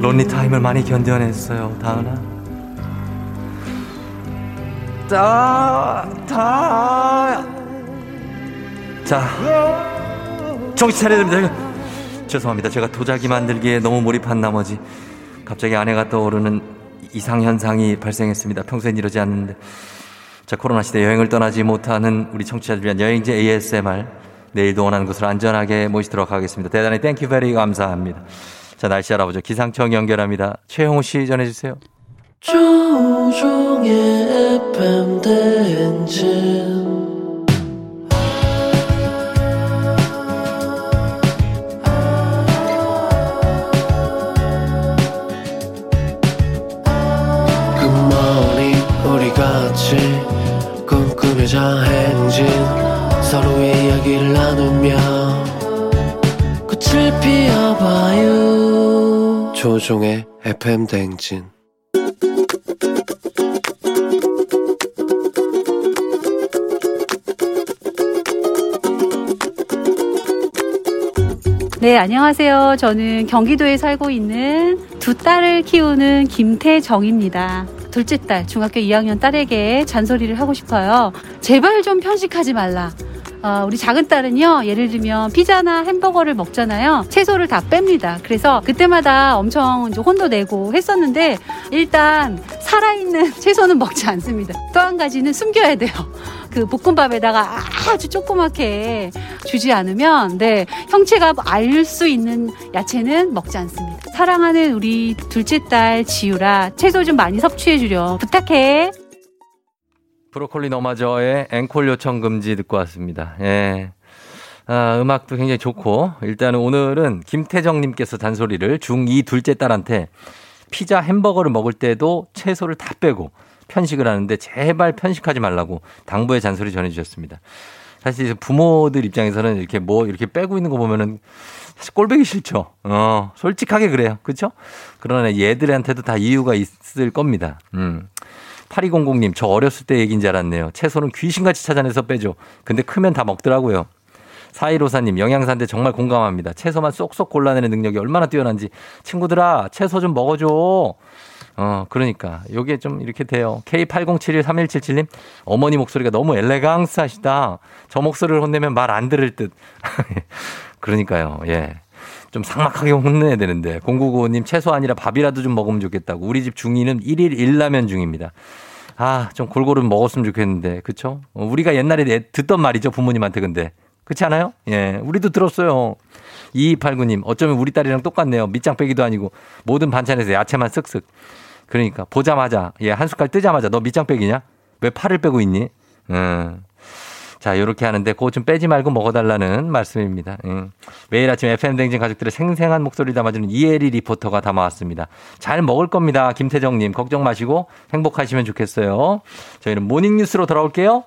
론리 타임을 많이 견뎌냈어요, 다은아. 다, 다. 자, 정신 차려야 됩니다. 죄송합니다. 제가 도자기 만들기에 너무 몰입한 나머지 갑자기 아내가 떠오르는 이상 현상이 발생했습니다. 평소엔 이러지 않는데. 자, 코로나 시대 여행을 떠나지 못하는 우리 청취자들 위한 여행지 ASMR. 내일도 원하는 곳으로 안전하게 모시도록 하겠습니다. 대단히 thank you very 감사합니다. 자, 날씨 알아보죠. 기상청 연결합니다. 최영호 씨 전해 주세요. 조종의 FM 대행진 이야기를 나누며 꽃을 피워봐요 조종의 FM 대행진 네, 안녕하세요. 저는 경기도에 살고 있는 두 딸을 키우는 김태정입니다. 둘째 딸, 중학교 2학년 딸에게 잔소리를 하고 싶어요. 제발 좀 편식하지 말라. 어, 우리 작은 딸은요, 예를 들면 피자나 햄버거를 먹잖아요. 채소를 다 뺍니다. 그래서 그때마다 엄청 이제 혼도 내고 했었는데, 일단 살아있는 [laughs] 채소는 먹지 않습니다. 또 한 가지는 숨겨야 돼요. 그 볶음밥에다가 아주 조그맣게 주지 않으면, 네, 형체가 알 수 있는 야채는 먹지 않습니다. 사랑하는 우리 둘째 딸 지유라, 채소 좀 많이 섭취해 주렴. 부탁해. 브로콜리 너마저의 앵콜 요청 금지 듣고 왔습니다. 예. 아, 음악도 굉장히 좋고, 일단은 오늘은 김태정님께서 잔소리를 중2 둘째 딸한테 피자 햄버거를 먹을 때도 채소를 다 빼고 편식을 하는데 제발 편식하지 말라고 당부의 잔소리 전해주셨습니다. 사실 부모들 입장에서는 이렇게 뭐 이렇게 빼고 있는 거 보면은 사실 꼴보기 싫죠. 어, 솔직하게 그래요. 그렇죠? 그러나 얘들한테도 다 이유가 있을 겁니다. 음. 8200님, 저 어렸을 때 얘기인 줄 알았네요. 채소는 귀신같이 찾아내서 빼죠. 근데 크면 다 먹더라고요. 4154님, 영양사인데 정말 공감합니다. 채소만 쏙쏙 골라내는 능력이 얼마나 뛰어난지. 친구들아, 채소 좀 먹어줘. 어, 그러니까. 요게 좀 이렇게 돼요. K80713177님, 어머니 목소리가 너무 엘레강스 하시다. 저 목소리를 혼내면 말 안 들을 듯. [laughs] 그러니까요, 예. 좀 상막하게 혼내야 되는데. 0995님, 채소 아니라 밥이라도 좀 먹으면 좋겠다고. 우리 집 중2는 1일 1라면 중입니다. 아, 좀 골고루 먹었으면 좋겠는데. 그쵸? 어, 우리가 옛날에 듣던 말이죠. 부모님한테 근데. 그렇지 않아요? 예. 우리도 들었어요. 2289님, 어쩌면 우리 딸이랑 똑같네요. 밑장 빼기도 아니고 모든 반찬에서 야채만 쓱쓱. 그러니까 보자마자 예, 한 숟갈 뜨자마자 너 밑장 빼기냐? 왜 팔을 빼고 있니? 음. 자, 요렇게 하는데 그거 좀 빼지 말고 먹어달라는 말씀입니다. 음. 매일 아침 FM댕진 가족들의 생생한 목소리 담아주는 이혜리 리포터가 담아왔습니다. 잘 먹을 겁니다. 김태정님, 걱정 마시고 행복하시면 좋겠어요. 저희는 모닝뉴스로 돌아올게요.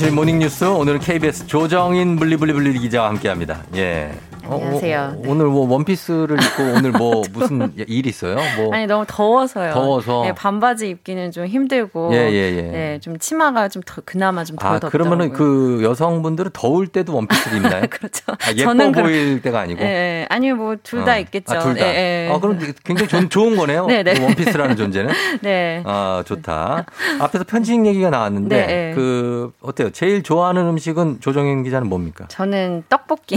간추린 모닝 뉴스 오늘은 KBS 조정인 블리블리블리 기자와 함께합니다. 예. 어, 안녕하세요. 어, 오늘 뭐 원피스를 입고 오늘 뭐 [laughs] 무슨 일 있어요? 뭐 아니 너무 더워서요. 더워서. 네, 반바지 입기는 좀 힘들고. 예, 예, 예. 네, 좀 치마가 좀 더, 그나마 좀덜 아. 그러면은 그 여성분들은 더울 때도 원피스를 입나요? [laughs] 그렇죠. 아, 예뻐 저는 보일 때가 아니고. 예, 예. 아니면 뭐 둘다 어. 있겠죠. 아, 둘 다. 예, 예. 아, 그럼 굉장히 좋은, 좋은 거네요. [laughs] 네, 네. 그 원피스라는 존재는. 네. 아, 좋다. 앞에서 편식 얘기가 나왔는데, 네, 네. 그, 어때요? 제일 좋아하는 음식은 조정인 기자는 뭡니까? 저는 떡볶이.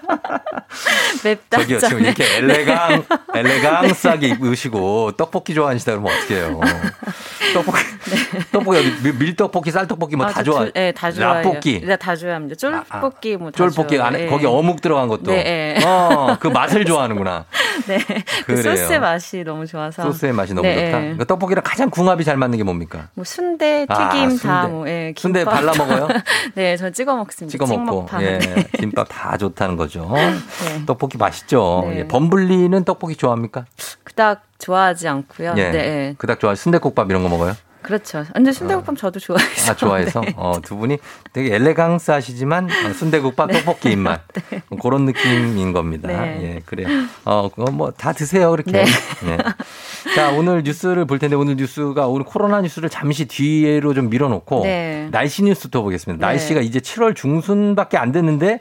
[laughs] 맵다. 저기요, 지금. 이렇게 엘레강, 엘레강스하게 입으시고 떡볶이 좋아하시다 그러면 어떡해요. [laughs] 떡볶이, 떡볶이, 어디 밀- 밀떡볶이, 쌀떡볶이 뭐 아, 다저 좋아. 둘- 네, 다 좋아해요. 라볶이. 네, 다 좋아합니다. 쫄볶이 뭐다 쫄볶이. 안에 예. 거기 어묵 들어간 것도. 네, 예. 어, 그 맛을 좋아하는구나. [laughs] 네. 그 그래요. 소스의 맛이 너무 좋아서. 소스의 맛이 너무 네, 좋다. 예. 그 떡볶이랑 가장 궁합이 잘 맞는 게 뭡니까? 뭐 순대, 튀김 아, 다. 뭐 예, 순대. 발라 먹어요? 네, 저 찍어 먹습니다. 찍어 먹고. 예, 네. 김밥 다 좋다는 거죠. 네. 떡볶이 맛있죠. 네. 예, 범블리는 떡볶이 좋아합니까? 그닥 좋아하지 않고요. 예, 네, 예. 그닥 좋아. 순대국밥 이런 거 먹어요? 그렇죠. 근데 순대국밥 저도 좋아해서. 아, 좋아해서? [laughs] 네. 어, 두 분이 되게 엘레강스 하시지만 어, 순대국밥 떡볶이 입맛. [laughs] 그런 느낌인 겁니다. 네. 예, 그래요. 어, 그거 뭐 다 드세요, 그렇게. 네. 예. 자, 오늘 뉴스를 볼 텐데 오늘 뉴스가 오늘 코로나 뉴스를 잠시 뒤로 좀 밀어놓고 네. 날씨 뉴스도 보겠습니다. 네. 날씨가 이제 7월 중순밖에 안 됐는데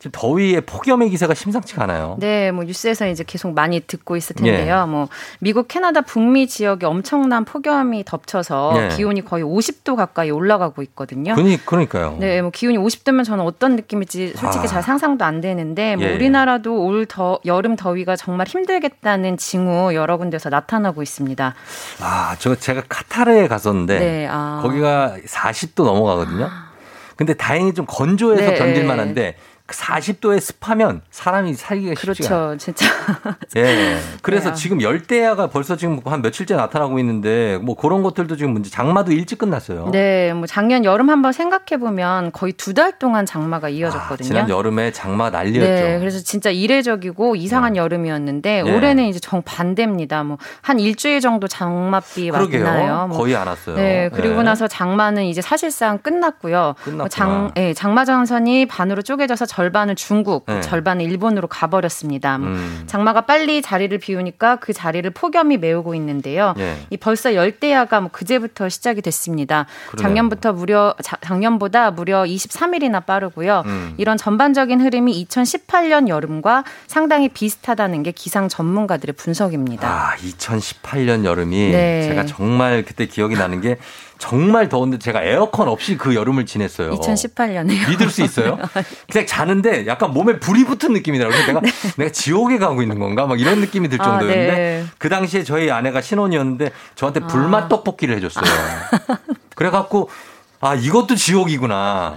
지금 더위에 폭염의 기세가 심상치가 않아요. 네, 뭐 뉴스에서 이제 계속 많이 듣고 있을 예. 텐데요. 뭐 미국, 캐나다 북미 지역에 엄청난 폭염이 덮쳐서 예. 기온이 거의 50도 가까이 올라가고 있거든요. 그니, 그러니까요. 네, 뭐 기온이 50도면 저는 어떤 느낌일지 솔직히 아. 잘 상상도 안 되는데 뭐 예. 우리나라도 올 더, 여름 더위가 정말 힘들겠다는 징후 여러 군데서 나타나고 있습니다. 아, 저 제가 카타르에 갔었는데 네, 아. 거기가 40도 넘어가거든요. 근데 다행히 좀 건조해서 네. 견딜 만한데 그 40도에 습하면 사람이 살기가 쉽지가 않아요. 그렇죠, 진짜. [laughs] 예. 그래서 네. 지금 열대야가 벌써 지금 한 며칠째 나타나고 있는데 뭐 그런 것들도 지금 문제 장마도 일찍 끝났어요. 네, 뭐 작년 여름 한번 생각해 보면 거의 두 달 동안 장마가 이어졌거든요. 아, 지난 여름에 장마 난리였죠. 네, 그래서 진짜 이례적이고 이상한 여름이었는데 네. 올해는 이제 정 반대입니다. 뭐 한 일주일 정도 그러게요. 왔나요? 뭐 거의 안 왔어요. 네, 그리고 네. 나서 장마는 이제 사실상 끝났고요. 끝났구나. 뭐 장, 예, 장마 전선이 반으로 쪼개져서 절반은 중국, 네. 절반은 일본으로 가버렸습니다. 뭐 음. 장마가 빨리 자리를 비우니까 그 자리를 폭염이 메우고 있는데요. 예. 이 벌써 열대야가 뭐 그제부터 시작이 됐습니다. 그러네요. 작년부터 무려 자- 작년보다 무려 23일이나 빠르고요. 음. 이런 전반적인 흐름이 2018년 여름과 상당히 비슷하다는 게 기상 전문가들의 분석입니다. 아, 2018년 여름이 네. 제가 정말 그때 기억이 나는 게 정말 더운데 제가 에어컨 없이 그 여름을 지냈어요. 2018년에요. 믿을 수 있어요? [laughs] 그냥 자는데 약간 몸에 불이 붙은 느낌이더라고요. 그래서 내가 [laughs] 내가 지옥에 가고 있는 건가? 막 이런 느낌이 들 아, 정도였는데 네. 그 당시에 저희 아내가 신혼이었는데 저한테 불맛 떡볶이를 해줬어요. [laughs] 그래갖고 아 이것도 지옥이구나.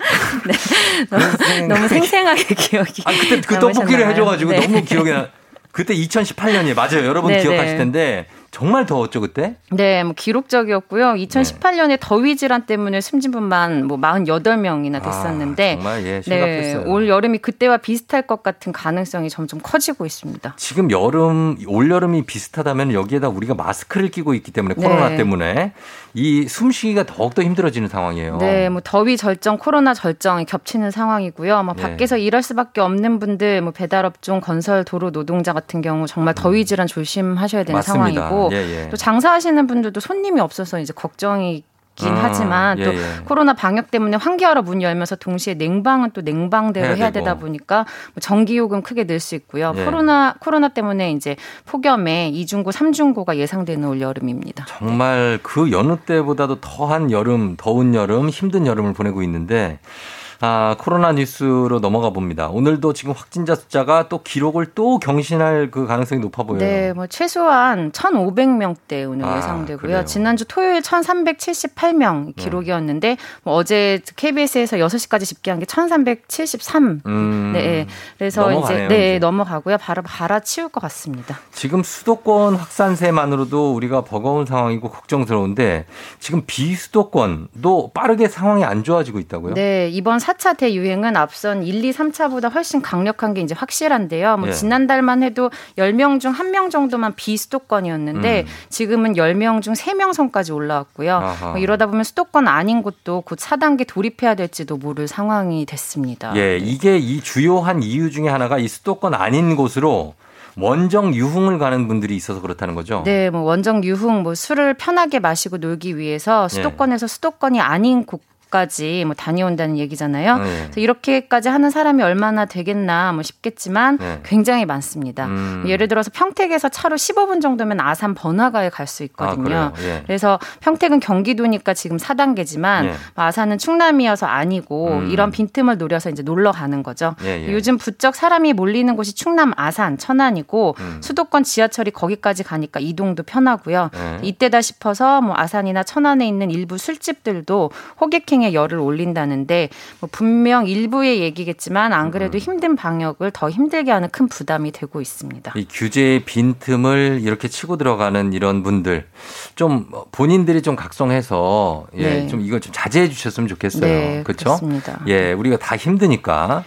[laughs] 그런 생각- 너무 생생하게 기억이. 아 그때 그 남으셨나요? 떡볶이를 해줘가지고 네. 너무 기억이 나. 그때 2018년이에요. 맞아요. 여러분 네, 기억하실 네. 텐데 정말 더웠죠 그때. 네, 뭐 기록적이었고요. 네. 2018년에 더위 질환 때문에 숨진 분만 뭐 48명이나 됐었는데 아, 정말 예 네, 심각했어요. 올 여름이 그때와 비슷할 것 같은 가능성이 점점 커지고 있습니다. 지금 여름 올 여름이 비슷하다면 여기에다 우리가 마스크를 끼고 있기 때문에 코로나 네. 때문에 이 숨쉬기가 더욱더 힘들어지는 상황이에요. 네, 뭐 더위 절정, 코로나 절정이 겹치는 상황이고요. 뭐 네. 밖에서 일할 수밖에 없는 분들, 뭐 배달업종, 건설, 도로 노동자 같은 경우 정말 더위 질환 조심하셔야 되는 음. 맞습니다. 상황이고 예, 예. 또 장사하시는 분들도 손님이 없어서 이제 걱정이 긴 음, 하지만 또 예, 예. 코로나 방역 때문에 환기하러 문 열면서 동시에 냉방은 또 냉방대로 해야 해야. 되다 보니까 뭐 전기요금 크게 늘 수 있고요. 예. 코로나 코로나 때문에 이제 폭염에 이중고, 삼중고가 예상되는 올 여름입니다. 정말 그 여느 때보다도 더한 여름, 더운 여름, 힘든 여름을 보내고 있는데 아, 코로나 뉴스로 넘어가 봅니다. 오늘도 지금 확진자 숫자가 또 기록을 또 경신할 그 가능성이 높아 보여요. 네, 뭐 최소한 1,500명대 오늘 아, 예상되고요. 그래요? 지난주 토요일 1,378명 기록이었는데 뭐 어제 KBS에서 6시까지 집계한 게 1,373. 음, 네, 그래서 넘어가네요, 이제 네 이제. 넘어가고요. 바로 갈아치울 것 같습니다. 지금 수도권 확산세만으로도 우리가 버거운 상황이고 걱정스러운데 지금 비수도권도 빠르게 상황이 안 좋아지고 있다고요? 네, 이번 4차 대유행은 앞선 1, 2, 3차보다 훨씬 강력한 게 이제 확실한데요. 뭐 예. 지난달만 해도 10명 중 1명 정도만 비수도권이었는데 음. 지금은 10명 중 3명 선까지 올라왔고요. 뭐 이러다 보면 수도권 아닌 곳도 곧 4단계 돌입해야 될지도 모를 상황이 됐습니다. 예, 이게 이 주요한 이유 중에 하나가 이 수도권 아닌 곳으로 원정 유흥을 가는 분들이 있어서 그렇다는 거죠. 네, 뭐 원정 유흥, 뭐 술을 편하게 마시고 놀기 위해서 수도권에서 수도권이 아닌 곳 까지 뭐 다녀온다는 얘기잖아요. 네. 그래서 이렇게까지 하는 사람이 얼마나 되겠나 뭐 싶겠지만 네. 굉장히 많습니다. 음. 예를 들어서 평택에서 차로 15분 정도면 아산 번화가에 갈 수 있거든요. 아? 예. 그래서 평택은 경기도니까 지금 4단계지만 예. 아산은 충남이어서 아니고 음. 이런 빈틈을 노려서 이제 놀러 가는 거죠. 예, 예. 요즘 부쩍 사람이 몰리는 곳이 충남 아산, 천안이고 음. 수도권 지하철이 거기까지 가니까 이동도 편하고요. 예. 이때다 싶어서 뭐 아산이나 천안에 있는 일부 술집들도 호객행 에 열을 올린다는데 뭐 분명 일부의 얘기겠지만 안 그래도 음. 힘든 방역을 더 힘들게 하는 큰 부담이 되고 있습니다. 이 규제의 빈틈을 이렇게 치고 들어가는 이런 분들 좀 본인들이 좀 각성해서 예, 네. 좀 이걸 좀 자제해 주셨으면 좋겠어요. 네, 그렇죠? 그렇습니다. 예, 우리가 다 힘드니까.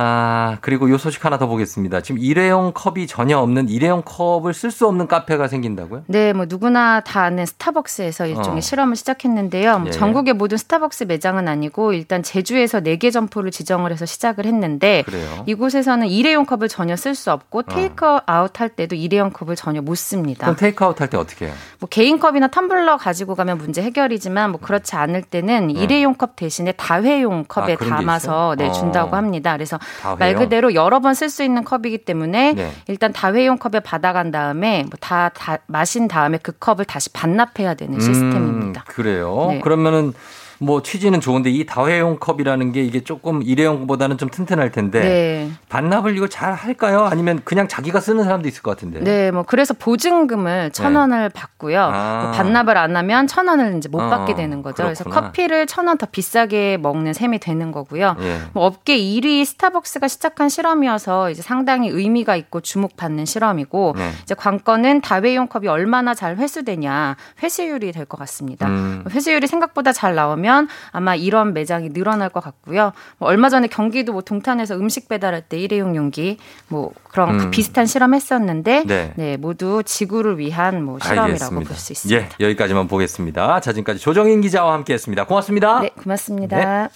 아, 그리고 요 소식 하나 더 보겠습니다. 지금 일회용 컵이 전혀 없는 일회용 컵을 쓸 수 없는 카페가 생긴다고요? 네, 뭐 누구나 다 아는 스타벅스에서 일종의 어. 실험을 시작했는데요. 뭐 예. 전국의 모든 스타벅스 매장은 아니고 일단 제주에서 4개 점포를 지정을 해서 시작을 했는데 그래요. 이곳에서는 일회용 컵을 전혀 쓸 수 없고 테이크아웃 할 때도 일회용 컵을 전혀 못 씁니다. 그럼 테이크아웃 할 때 어떻게 해요? 뭐 개인 컵이나 텀블러 가지고 가면 문제 해결이지만 뭐 그렇지 않을 때는 일회용 컵 대신에 다회용 컵에 아, 그런 게 담아서? 네, 어. 준다고 합니다. 그래서 다회용? 말 그대로 여러 번 쓸 수 있는 컵이기 때문에 네. 일단 다회용 컵에 받아간 다음에 뭐 다 다 마신 다음에 그 컵을 다시 반납해야 되는 시스템입니다. 음, 그래요. 네. 그러면은 뭐 취지는 좋은데 이 다회용 컵이라는 게 이게 조금 일회용보다는 좀 튼튼할 텐데 네. 반납을 이걸 잘 할까요? 아니면 그냥 자기가 쓰는 사람도 있을 것 같은데. 네, 뭐 그래서 보증금을 천 원을 받고요. 네. 아. 뭐 반납을 안 하면 천 원을 이제 못 어, 받게 되는 거죠. 그래서 그렇구나. 커피를 천 원 더 비싸게 먹는 셈이 되는 거고요. 예. 뭐 업계 1위 스타벅스가 시작한 실험이어서 이제 상당히 의미가 있고 주목받는 실험이고 네. 이제 관건은 다회용 컵이 얼마나 잘 회수되냐 회수율이 될 것 같습니다. 음. 회수율이 생각보다 잘 나오면 아마 이런 매장이 늘어날 것 같고요. 뭐 얼마 전에 경기도 뭐 동탄에서 음식 배달할 때 일회용 용기 뭐 그런 그 음. 비슷한 실험했었는데 네. 네. 모두 지구를 위한 뭐 실험이라고. 볼 수 있습니다. 예, 여기까지만 보겠습니다. 자, 지금까지 조정인 기자와 함께했습니다. 고맙습니다. 네, 고맙습니다.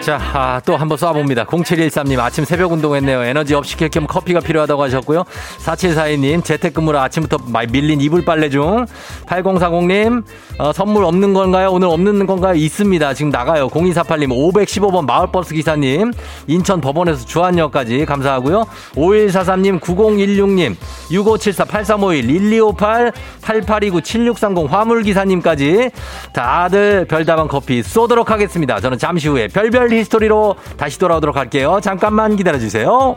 자, 아, 또 한번 쏴봅니다. 0713님, 아침 새벽 운동했네요. 에너지 up 시킬 겸 커피가 필요하다고 하셨고요. 4742님, 재택근무라 아침부터 밀린 이불 빨래 중. 8040님, 어, 선물 없는 건가요? 오늘 없는 건가요? 있습니다. 지금 나가요. 0248님, 515번 마을버스 기사님, 인천 법원에서 주안역까지 감사하고요. 5143님, 9016님, 6574, 8351, 1258, 8829, 7630 화물기사님까지 다들 별다방 커피 쏘도록 하겠습니다. 저는 잠시 후에 별별 history로 다시 돌아오도록 할게요. 잠깐만 기다려주세요.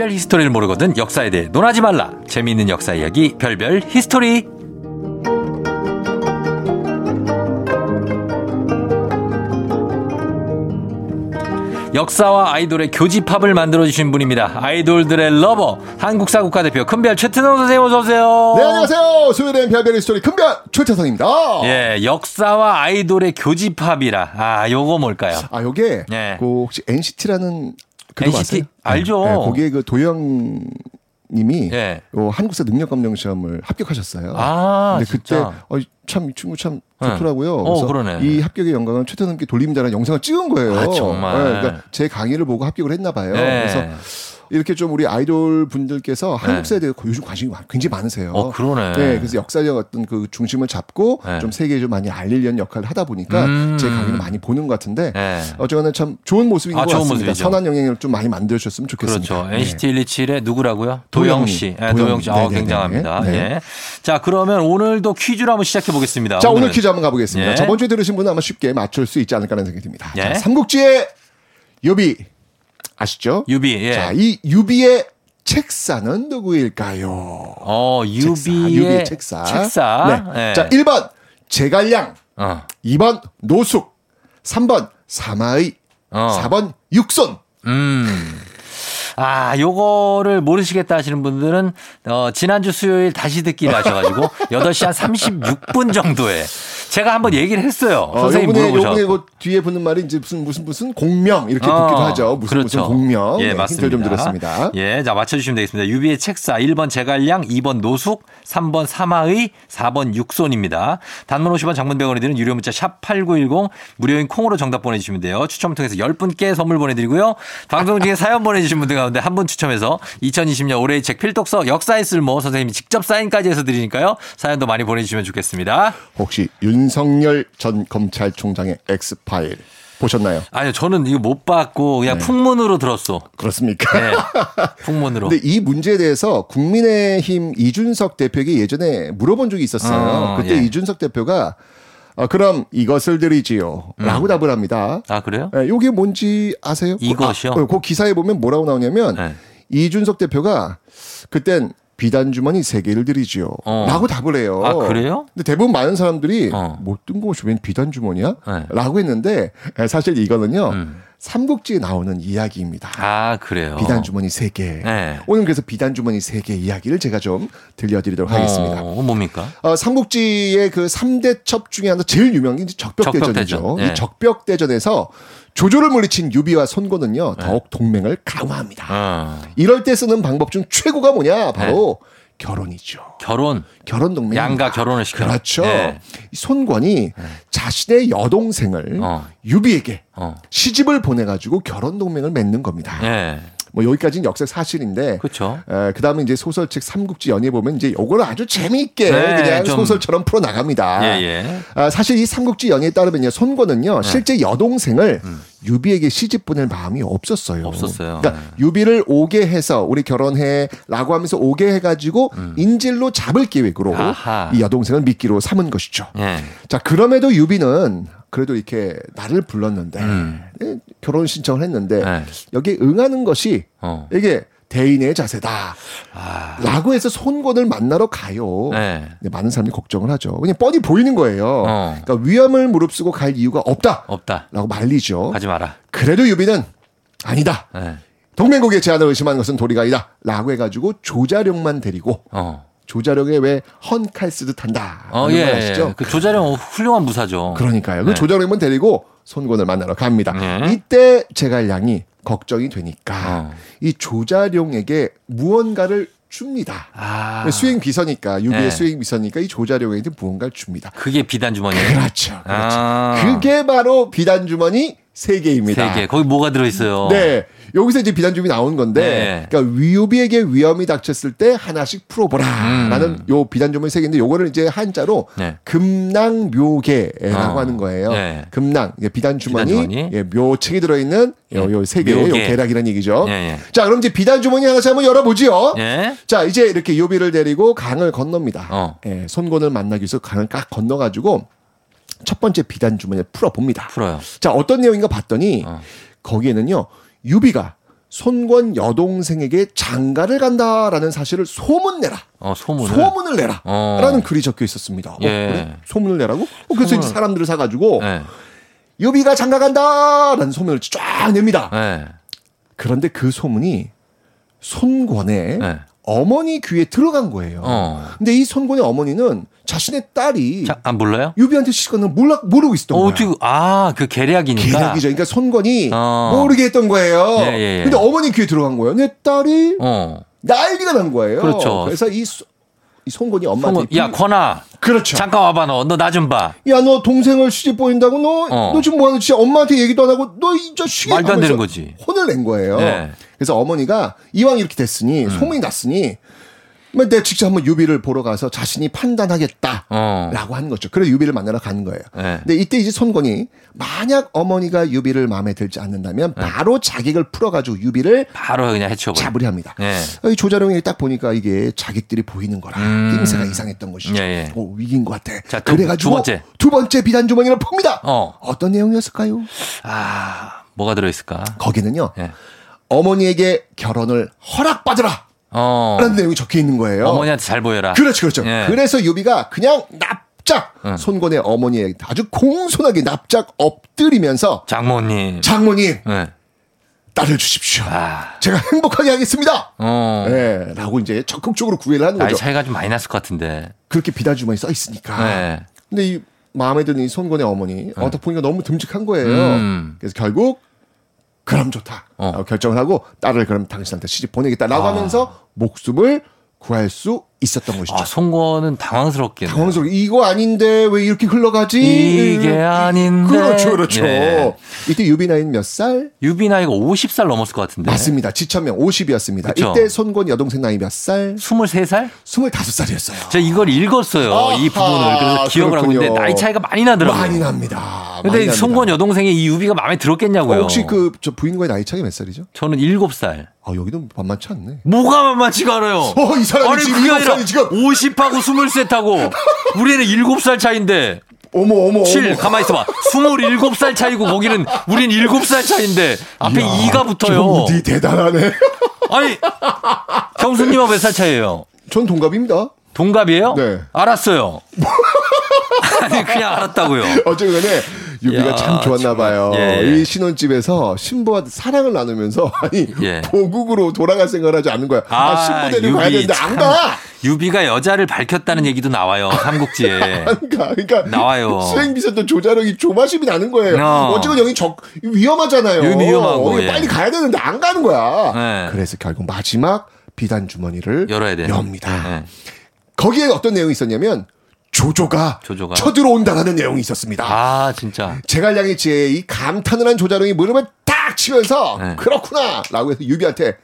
별별 history를 모르거든 역사에 대해 논하지 말라. 재미있는 역사 이야기 별별 history. 역사와 아이돌의 교집합을 만들어주신 분입니다. 아이돌들의 lover, 한국사 국가대표 큰별 최태성 선생님 어서오세요. 네, 안녕하세요. 소유된 별별 스토리 큰별 최태성입니다. 예, 역사와 아이돌의 교집합이라. 아, 요거 뭘까요? 아, 요게, 예. 그 혹시 NCT라는 그룹 NCT? 아세요? 알죠. 네, 거기에 그 도영 님이 예. 요 한국사 능력 검정 시험을 합격하셨어요. 아, 근데 그때? 어, 참이 친구 참 네. 좋더라고요. 어, 그래서 그러네. 이 합격의 영광은 최태성님께 돌림자라는 영상을 찍은 거예요. 아, 정말. 네, 그러니까 제 강의를 보고 합격을 했나 봐요. 네. 그래서 이렇게 좀 우리 아이돌 분들께서 한국 세대에 요즘 관심이 많- 굉장히 많으세요. 어, 그러네. 네, 그래서 역사적 어떤 그 중심을 잡고 네. 좀 세계에 좀 많이 알리려는 역할을 하다 보니까 음. 제 강의를 많이 보는 것 같은데 네. 어쨌거나 참 좋은 모습인 아, 것 좋은 같습니다. 모습이죠. 선한 영향을 좀 많이 만들어 주셨으면 좋겠습니다. 그렇죠. 네. NCT 127의 누구라고요? 도영 씨. 네, 도영. 도영 씨. 아. 굉장합니다. 네. 예. 자, 그러면 오늘도 퀴즈로 한번 시작해 보겠습니다. 자, 오늘 퀴즈 한번 가보겠습니다. 예. 저번 주에 들으신 분은 아마 쉽게 맞출 수 있지 않을까라는 생각이 듭니다. 예. 자, 삼국지의 유비 아시죠? 유비. 예. 자, 이 유비의 책사는 누구일까요? 어, 유비의, 책사, 유비의 책사. 책사. 네. 예. 자, 1번 제갈량, 어. 2번 노숙, 3번 사마의, 어. 4번 육손. 음. 아, 요거를 모르시겠다 하시는 분들은, 어, 지난주 수요일 다시 듣기를 하셔가지고, [laughs] 8시 한 36분 정도에 제가 한번 얘기를 했어요. 어, 선생님 물어보셔. 요번에 그 뒤에 붙는 말이 이제 무슨 무슨 무슨 공명 이렇게 어, 붙기도 하죠. 무슨 그렇죠. 무슨 공명. 예, 네, 맞습니다. 힌트를 좀 드렸습니다. 예, 자, 맞춰주시면 되겠습니다. 유비의 책사 1번 제갈량, 2번 노숙, 3번 사마의, 4번 육손입니다. 단문 50원 장문병원에 드는 유료 문자 샵 8910 무료인 콩으로 정답 보내주시면 돼요. 추첨을 통해서 10분께 선물 보내드리고요. 방송 중에 사연 보내주신 분들 가운데 한 분 추첨해서 2020년 올해의 책 필독서 역사의 쓸모 선생님이 직접 사인까지 해서 드리니까요. 사연도 많이 보내주시면 좋겠습니다. 혹시 윤석열 전 검찰총장의 엑스파일 보셨나요? 아니요, 저는 이거 못 봤고 그냥 풍문으로 들었어. 그렇습니까? 네. 풍문으로. 근데 이 문제에 대해서 국민의힘 이준석 대표에게 예전에 물어본 적이 있었어요. 어, 그때 예. 이준석 대표가 어, 그럼 이것을 드리지요. 라고 답을 합니다. 아, 그래요? 예, 이게 뭔지 아세요? 이것이요? 그, 아, 그 기사에 보면 뭐라고 나오냐면 네. 이준석 대표가 그땐 비단 주머니 세 개를 드리지요. 어. 라고 답을 해요. 아, 그래요? 근데 대부분 많은 사람들이 어. 뭐 뜬금없이 웬 비단 주머니야? 네. 라고 했는데 에, 사실 이거는요. 음. 삼국지에 나오는 이야기입니다. 아, 그래요. 비단 주머니 세 개. 네. 오늘 그래서 비단 주머니 세개 이야기를 제가 좀 들려드리도록 하겠습니다. 어, 뭡니까? 어, 삼국지의 그 3대 첩 중에 하나 제일 유명한 게 적벽대전이죠. 적벽대전. 예. 이 적벽대전에서 조조를 물리친 유비와 손고는요 더욱 동맹을 강화합니다. 어. 이럴 때 쓰는 방법 중 최고가 뭐냐? 바로 결혼이죠. 결혼. 결혼 동맹. 양가 결혼을 시켜. 그렇죠. 네. 이 손권이 자신의 여동생을 어. 유비에게 어. 시집을 보내가지고 결혼 동맹을 맺는 겁니다. 예. 뭐 여기까지는 역사 사실인데 그렇죠. 그 다음에 이제 소설책 삼국지연의 보면 이제 요거를 아주 재미있게 네, 그냥 좀- 소설처럼 풀어 나갑니다. 예, 예. 아, 사실 이 삼국지연의에 따르면요 손권은요 실제 여동생을 유비에게 시집 보낼 마음이 없었어요. 음. 없었어요. 그러니까 유비를 오게 해서 우리 결혼해라고 하면서 오게 해가지고 인질로 잡을 계획으로 음. 아하. 이 여동생을 미끼로 삼은 것이죠. 예. 자 그럼에도 유비는 그래도 이렇게 나를 불렀는데 음. 예, 결혼 신청을 했는데 네. 여기에 응하는 것이 어. 이게 대인의 자세다. 아. 라고 해서 손권을 만나러 가요. 네. 많은 사람들이 걱정을 하죠. 그냥 뻔히 보이는 거예요. 어. 그러니까 위험을 무릅쓰고 갈 이유가 없다. 없다. 라고 말리죠. 하지 마라. 그래도 유비는 아니다. 예. 동맹국의 제안을 의심한 것은 도리가 아니다. 라고 해가지고 조자룡만 데리고 어. 조자룡의 왜 헌칼 쓰듯 한다. 어, 예. 걸 아시죠? 그 조자룡 훌륭한 무사죠. 그러니까요. 그 네. 조자룡만 데리고 손권을 만나러 갑니다. 네. 이때 제갈량이 걱정이 되니까 어. 이 조자룡에게 무언가를 줍니다. 아. 수행 비서니까 유비의 네. 수행 비서니까 이 조자룡에게 무언가를 줍니다. 그게 비단 주머니예요. 그렇죠. 그렇죠. 아. 그게 바로 비단 주머니 세 개입니다. 세 개. 거기 뭐가 들어 있어요? 네. 여기서 이제 비단 주머니 나온 건데, 네. 그러니까 유비에게 위험이 닥쳤을 때 하나씩 풀어보라라는 음. 요 비단 주머니 세 개인데, 요거를 이제 한자로 네. 금낭묘계라고 어. 하는 거예요. 네. 금낭, 이제 비단 주머니. 예, 묘책이 들어있는 요, 요세 개의 요. 계략이라는 얘기죠. 예, 예. 자, 그럼 이제 비단 주머니 하나씩 한번 열어보지요. 예. 자, 이제 이렇게 유비를 데리고 강을 건넙니다. 어. 예, 손권을 만나기 위해서 강을 깍 건너가지고 첫 번째 비단 주머니를 풀어봅니다. 풀어요. 자, 어떤 내용인가 봤더니 어. 거기에는요, 유비가 손권 여동생에게 장가를 간다라는 사실을 소문내라. 어, 소문을. 소문을 내라. 어. 라는 글이 적혀 있었습니다. 어, 예. 그래? 소문을 내라고? 어, 그래서 이제 소문을- 사람들을 사가지고 예. 유비가 장가 간다라는 소문을 쫙 냅니다. 예. 그런데 그 소문이 손권의 예. 어머니 귀에 들어간 거예요. 어. 근데 이 손권의 어머니는 자신의 딸이 자, 안 몰라요? 유비한테 시집가는 걸 몰라 모르고 있었던 어, 거예요. 어떻게, 아, 그 계략이니까. 계략이죠. 그러니까 손권이 어. 모르게 했던 거예요. 예, 예, 예. 근데 어머니 귀에 들어간 거예요. 내 딸이 어. 난리가 난 거예요. 그렇죠. 그래서 이 소- 이 손권이 엄마한테 손권, 야, 권아. 그렇죠. 잠깐 와봐, 너. 너 나 좀 봐. 야, 너 동생을 시집 보낸다고 너, 어. 너 지금 뭐 하는 짓이야? 엄마한테 얘기도 안 하고 너 이 자식이 말도 안 되는 거지. 혼을 낸 거예요. 네. 그래서 어머니가 이왕 이렇게 됐으니 음. 소문이 났으니 뭐 내가 직접 한번 유비를 보러 가서 자신이 판단하겠다라고 어. 하는 거죠. 그래서 유비를 만나러 가는 거예요. 네. 근데 이때 이제 손권이 만약 어머니가 유비를 마음에 들지 않는다면 바로 자객을 풀어가지고 유비를 바로 그냥 해쳐버려. 잡으려 합니다. 예. 이 조자룡이 딱 보니까 이게 자객들이 보이는 거라 음. 낌새가 이상했던 것이죠. 예, 예. 오, 위기인 것 같아. 자, 또 그래가지고 두 번째. 두 번째 비단 주머니를 풉니다. 어. 어떤 내용이었을까요? 아, 뭐가 들어있을까? 거기는요. 예. 어머니에게 결혼을 허락받으라. 어. 라는 내용이 적혀 있는 거예요. 어머니한테 잘 보여라. 그렇죠, 그렇죠. 예. 그래서 유비가 그냥 납작 응. 손권의 어머니에게 아주 공손하게 납작 엎드리면서 장모님. 장모님 예. 딸을 주십시오. 아. 제가 행복하게 하겠습니다. 어. 네, 라고 이제 적극적으로 구애를 하는 거죠. 차이가 좀 많이 났을 것 같은데. 그렇게 비단 주머니 써 있으니까. 네. 근데 이 마음에 드는 이 손권의 어머니 어떻 보니까 너무 듬직한 거예요. 음. 그래서 결국 그럼 좋다. 어. 결정을 하고 딸을 그럼 당신한테 시집 보내겠다라고 아. 하면서 목숨을 구할 수 있었던 것이죠. 아, 송권은 당황스럽겠네. 당황스러워. 이거 아닌데 왜 이렇게 흘러가지? 이게 아닌데. 그렇죠, 그렇죠. 예. 이때 유비 나이는 몇 살? 유비 나이가 50살 넘었을 것 같은데. 맞습니다. 지천명 50이었습니다. 그쵸. 이때 손권 여동생 나이 몇 살? 23살? 25살이었어요. 제가 이걸 읽었어요. 이 부분을. 그래서 기억을 하고 있는데. 나이 차이가 많이 나더라고요. 많이 납니다. 근데 많이 여동생의 이 유비가 마음에 들었겠냐고요. 어, 혹시 그 저 부인과의 나이 차이 몇 살이죠? 저는 7살. 아, 여기도 만만치 않네. 뭐가 만만치가 않아요. 어, 이 사람이 아니, 지금 그게 아니라 지금. 50하고 23하고 우리는 7살 차인데. 어머, 어머, 7, 어머. 가만히 있어봐. 27살 차이고 거기는 우린 7살 차인데 앞에 이야, 2가 붙어요. 정디 대단하네. 아니, 경수님하고 몇 살 차이예요? 전 동갑입니다. 동갑이에요? 네. 알았어요. [laughs] 아니, 그냥 알았다고요. 어쨌든 간에 유비가 야, 참 좋았나 봐요. 예, 예. 이 신혼집에서 신부와 사랑을 나누면서 [laughs] 아니 예. 고국으로 돌아갈 생각을 하지 않는 거야. 아, 신부 데리고 가야 되는데 안 참, 가. 유비가 여자를 밝혔다는 얘기도 나와요. [laughs] 삼국지에. 안 가. 그러니까 나와요. 수행비서도 조자력이 조바심이 나는 거예요. 어. 어. 쨌건 여기 적 위험하잖아요. 여기 위험하고, 여기 예. 빨리 가야 되는데 안 가는 거야. 네. 그래서 결국 마지막 비단 주머니를 열어야 돼. 엽니다. 네. 거기에 어떤 내용이 있었냐면 조조가, 조조가. 쳐들어온다라는 내용이 있었습니다. 아, 진짜. 제갈량의 지혜에 이 감탄을 한 조자룡이 무릎을 딱 치면서 네. 그렇구나 라고 해서 유비한테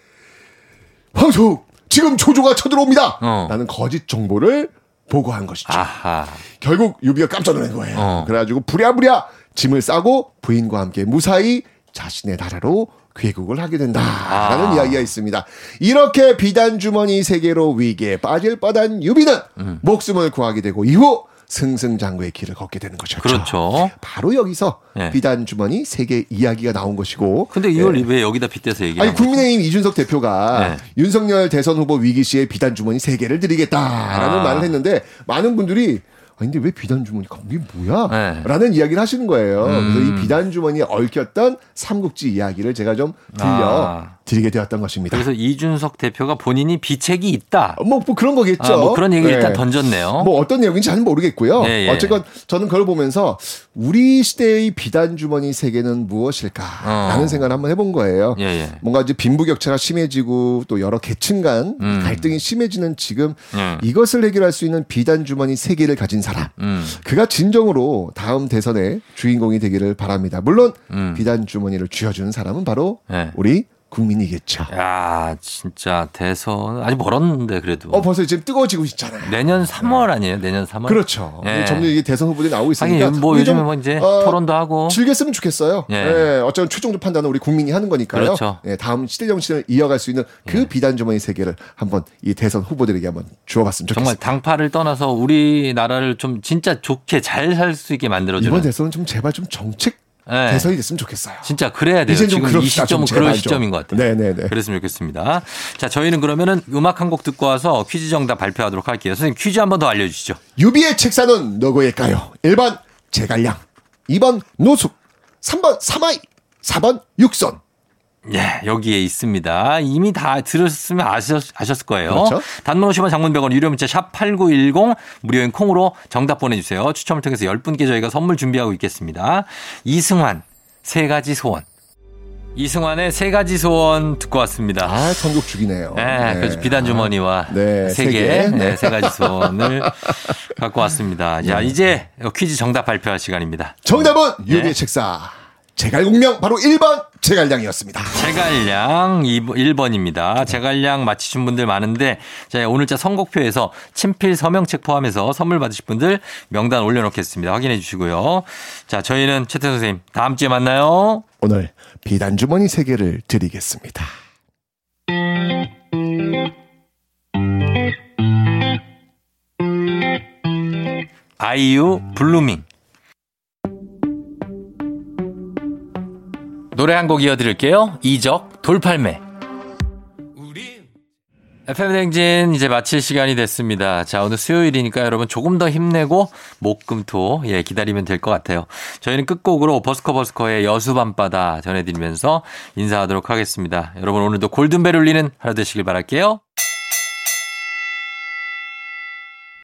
황소 지금 조조가 쳐들어옵니다 어. 라는 거짓 정보를 보고한 것이죠. 아하. 결국 유비가 깜짝 놀란 거예요. 어. 그래가지고 부랴부랴 짐을 싸고 부인과 함께 무사히 자신의 나라로 귀국을 하게 된다라는 아. 이야기가 있습니다. 이렇게 비단 주머니 세 개로 위기에 빠질 뻔한 유비는 음. 목숨을 구하게 되고 이후 승승장구의 길을 걷게 되는 거죠. 그렇죠. 바로 여기서 네. 비단 주머니 세 개 이야기가 나온 것이고. 근데 이걸 예. 왜 여기다 빗대서 얘기하는 아니 국민의힘 이준석 대표가 네. 윤석열 대선 후보 위기 시에 비단 주머니 세 개를 드리겠다라는 아. 말을 했는데 많은 분들이 아니 근데 왜 비단 주머니가 이게 뭐야? 네. 라는 이야기를 하시는 거예요. 음. 그래서 이 비단 주머니에 얽혔던 삼국지 이야기를 제가 좀 들려 아. 드리게 되었던 것입니다. 그래서 이준석 대표가 본인이 비책이 있다. 뭐, 뭐 그런 거겠죠. 아, 뭐 그런 얘기를 네. 일단 던졌네요. 뭐 어떤 내용인지 잘 모르겠고요. 예, 예. 어쨌건 저는 그걸 보면서 우리 시대의 비단 주머니 세계는 무엇일까라는 어. 생각을 한번 해본 거예요. 예, 예. 뭔가 이제 빈부격차가 심해지고 또 여러 계층 간 음. 갈등이 심해지는 지금 음. 이것을 해결할 수 있는 비단 주머니 세계를 가진 사람. 음. 그가 진정으로 다음 대선의 주인공이 되기를 바랍니다. 물론 음. 비단 주머니를 쥐어주는 사람은 바로 네. 우리 국민이겠죠. 야, 진짜 대선 아직 멀었는데 그래도. 어 벌써 지금 뜨거워지고 있잖아요. 내년 3월 아니에요? 내년 3월? 그렇죠. 예. 점점 이게 대선 후보들이 나오고 있으니까 하긴 뭐 요즘에 좀, 뭐 이제 어, 토론도 하고. 즐겼으면 좋겠어요. 예. 예. 어쩌면 최종적 판단은 우리 국민이 하는 거니까요. 그렇죠. 예, 다음 시대 정치를 이어갈 수 있는 그 예. 비단 주머니 세계를 한번 이 대선 후보들에게 한번 주어봤으면 좋겠습니다. 정말 당파를 떠나서 우리나라를 좀 진짜 좋게 잘 살 수 있게 만들어 주는. 이번 대선은 좀 제발 좀 정책 예. 대선이 됐으면 좋겠어요. 진짜 그래야 돼요. 지금 이 그럽시다, 시점은 좀 그런 제발 좀. 시점인 것 같아요. 네네네. 그랬으면 좋겠습니다. 자, 저희는 그러면은 음악 한 곡 듣고 와서 퀴즈 정답 발표하도록 할게요. 선생님 퀴즈 한 번 더 알려주시죠. 유비의 책사는 누구일까요? 1번 제갈량, 2번 노숙, 3번 사마이, 4번 육선. 예, 여기에 있습니다. 이미 다 들었으면 아셨, 아셨을 거예요. 그렇죠. 단문 50원 장문 100원 유료 문자 샵 8910 무료인 콩으로 정답 보내주세요. 추첨을 통해서 10분께 저희가 선물 준비하고 있겠습니다. 이승환 세 가지 소원. 이승환의 세 가지 소원 듣고 왔습니다. 아, 전국 죽이네요. 네, 그래서 비단 주머니와 네, 세세 개, 개. 네, 세 가지 소원을 [laughs] 갖고 왔습니다. 자, 이제 퀴즈 정답 발표할 시간입니다. 정답은 네. 유리의 책사. 제갈공명 바로 1번 제갈량이었습니다. 제갈량 1번입니다. 제갈량 맞히신 분들 많은데 자, 오늘자 선곡표에서 친필 서명책 포함해서 선물 받으실 분들 명단 올려놓겠습니다. 확인해 주시고요. 자, 저희는 최태성 선생님 다음 주에 만나요. 오늘 비단 주머니 세 개를 드리겠습니다. 아이유 블루밍 노래 한 곡 이어드릴게요. 이적 돌팔매 FM 댕진 이제 마칠 시간이 됐습니다. 자, 오늘 수요일이니까 여러분 조금 더 힘내고 목금토 예, 기다리면 될 것 같아요. 저희는 끝곡으로 버스커 버스커의 여수 밤바다 전해 드리면서 인사하도록 하겠습니다. 여러분 오늘도 골든벨 울리는 하루 되시길 바랄게요.